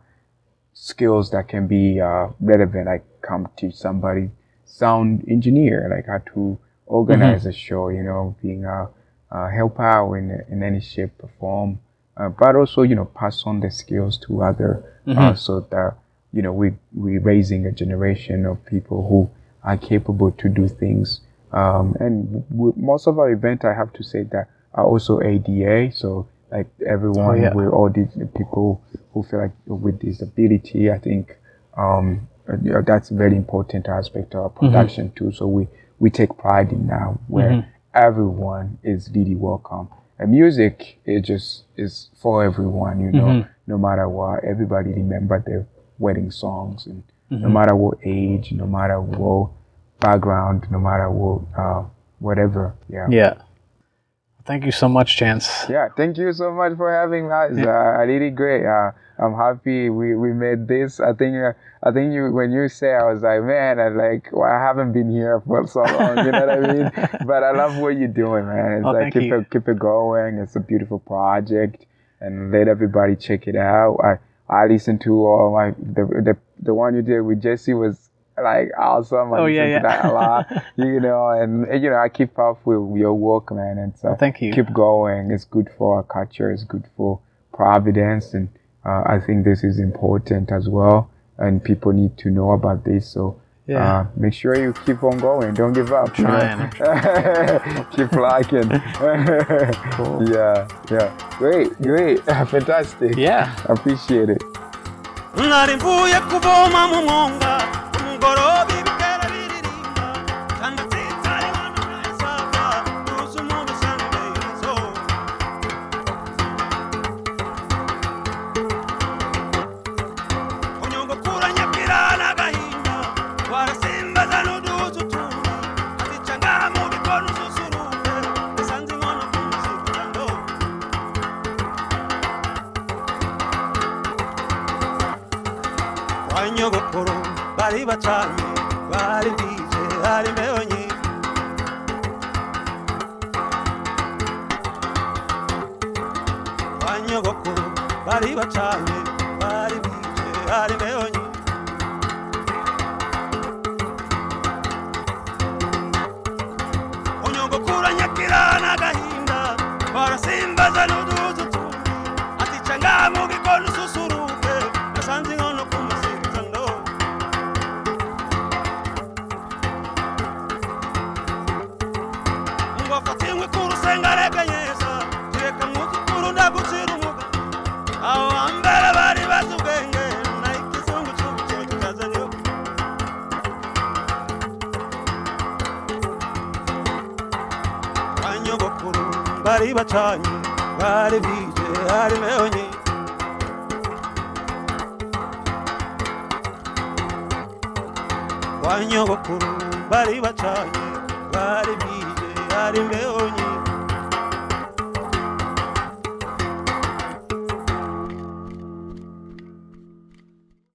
skills that can be uh, relevant. Like come teach somebody sound engineer, like how to organize a show. You know, being a, a help out in in any shape or form. uh, but also you know pass on the skills to other uh, so that you know we we're raising a generation of people who are capable to do things um, and w- most of our event I have to say that are also ADA so like everyone yeah. we're all these people who feel like with disability I think um, uh, that's a very important aspect of our production too. So we we take pride in that where everyone is really welcome. And music it just is for everyone you know no matter what. Everybody remember their wedding songs and no matter what age no matter what background no matter what uh, whatever yeah Yeah. Thank you so much, Chance. yeah, thank you so much for having us. Uh, really great. Uh, I'm happy we, we made this. I think uh, I think you when you say I was like, man, I like well, I haven't been here for so long. You know what I mean? [LAUGHS] But I love what you're doing, man. It's Oh, like keep you. it keep it going. It's a beautiful project, and let everybody check it out. I I listened to all my the the the one you did with Jesse was like awesome. I Oh, yeah, listened to yeah. that a lot. [LAUGHS] you know, and and, you know I keep up with your work, man. And so Oh, thank you. keep going. It's good for our culture. It's good for Providence, and uh, I think this is important as well. And people need to know about this. So Yeah. uh, make sure you keep on going. Don't give up. you know? Trying. [LAUGHS] keep plugging. [LAUGHS] Yeah, yeah. Great, great, fantastic. Yeah. Appreciate it. Gorobi bari bacanye bari bwije hari imbeho nyinshi nyogokuru bari bacanye bari bwije hari imbeho bari bacanye bari bije hari imbeho nyinshi kwa nyogokuru bari bacanye bari bije hari nyinshi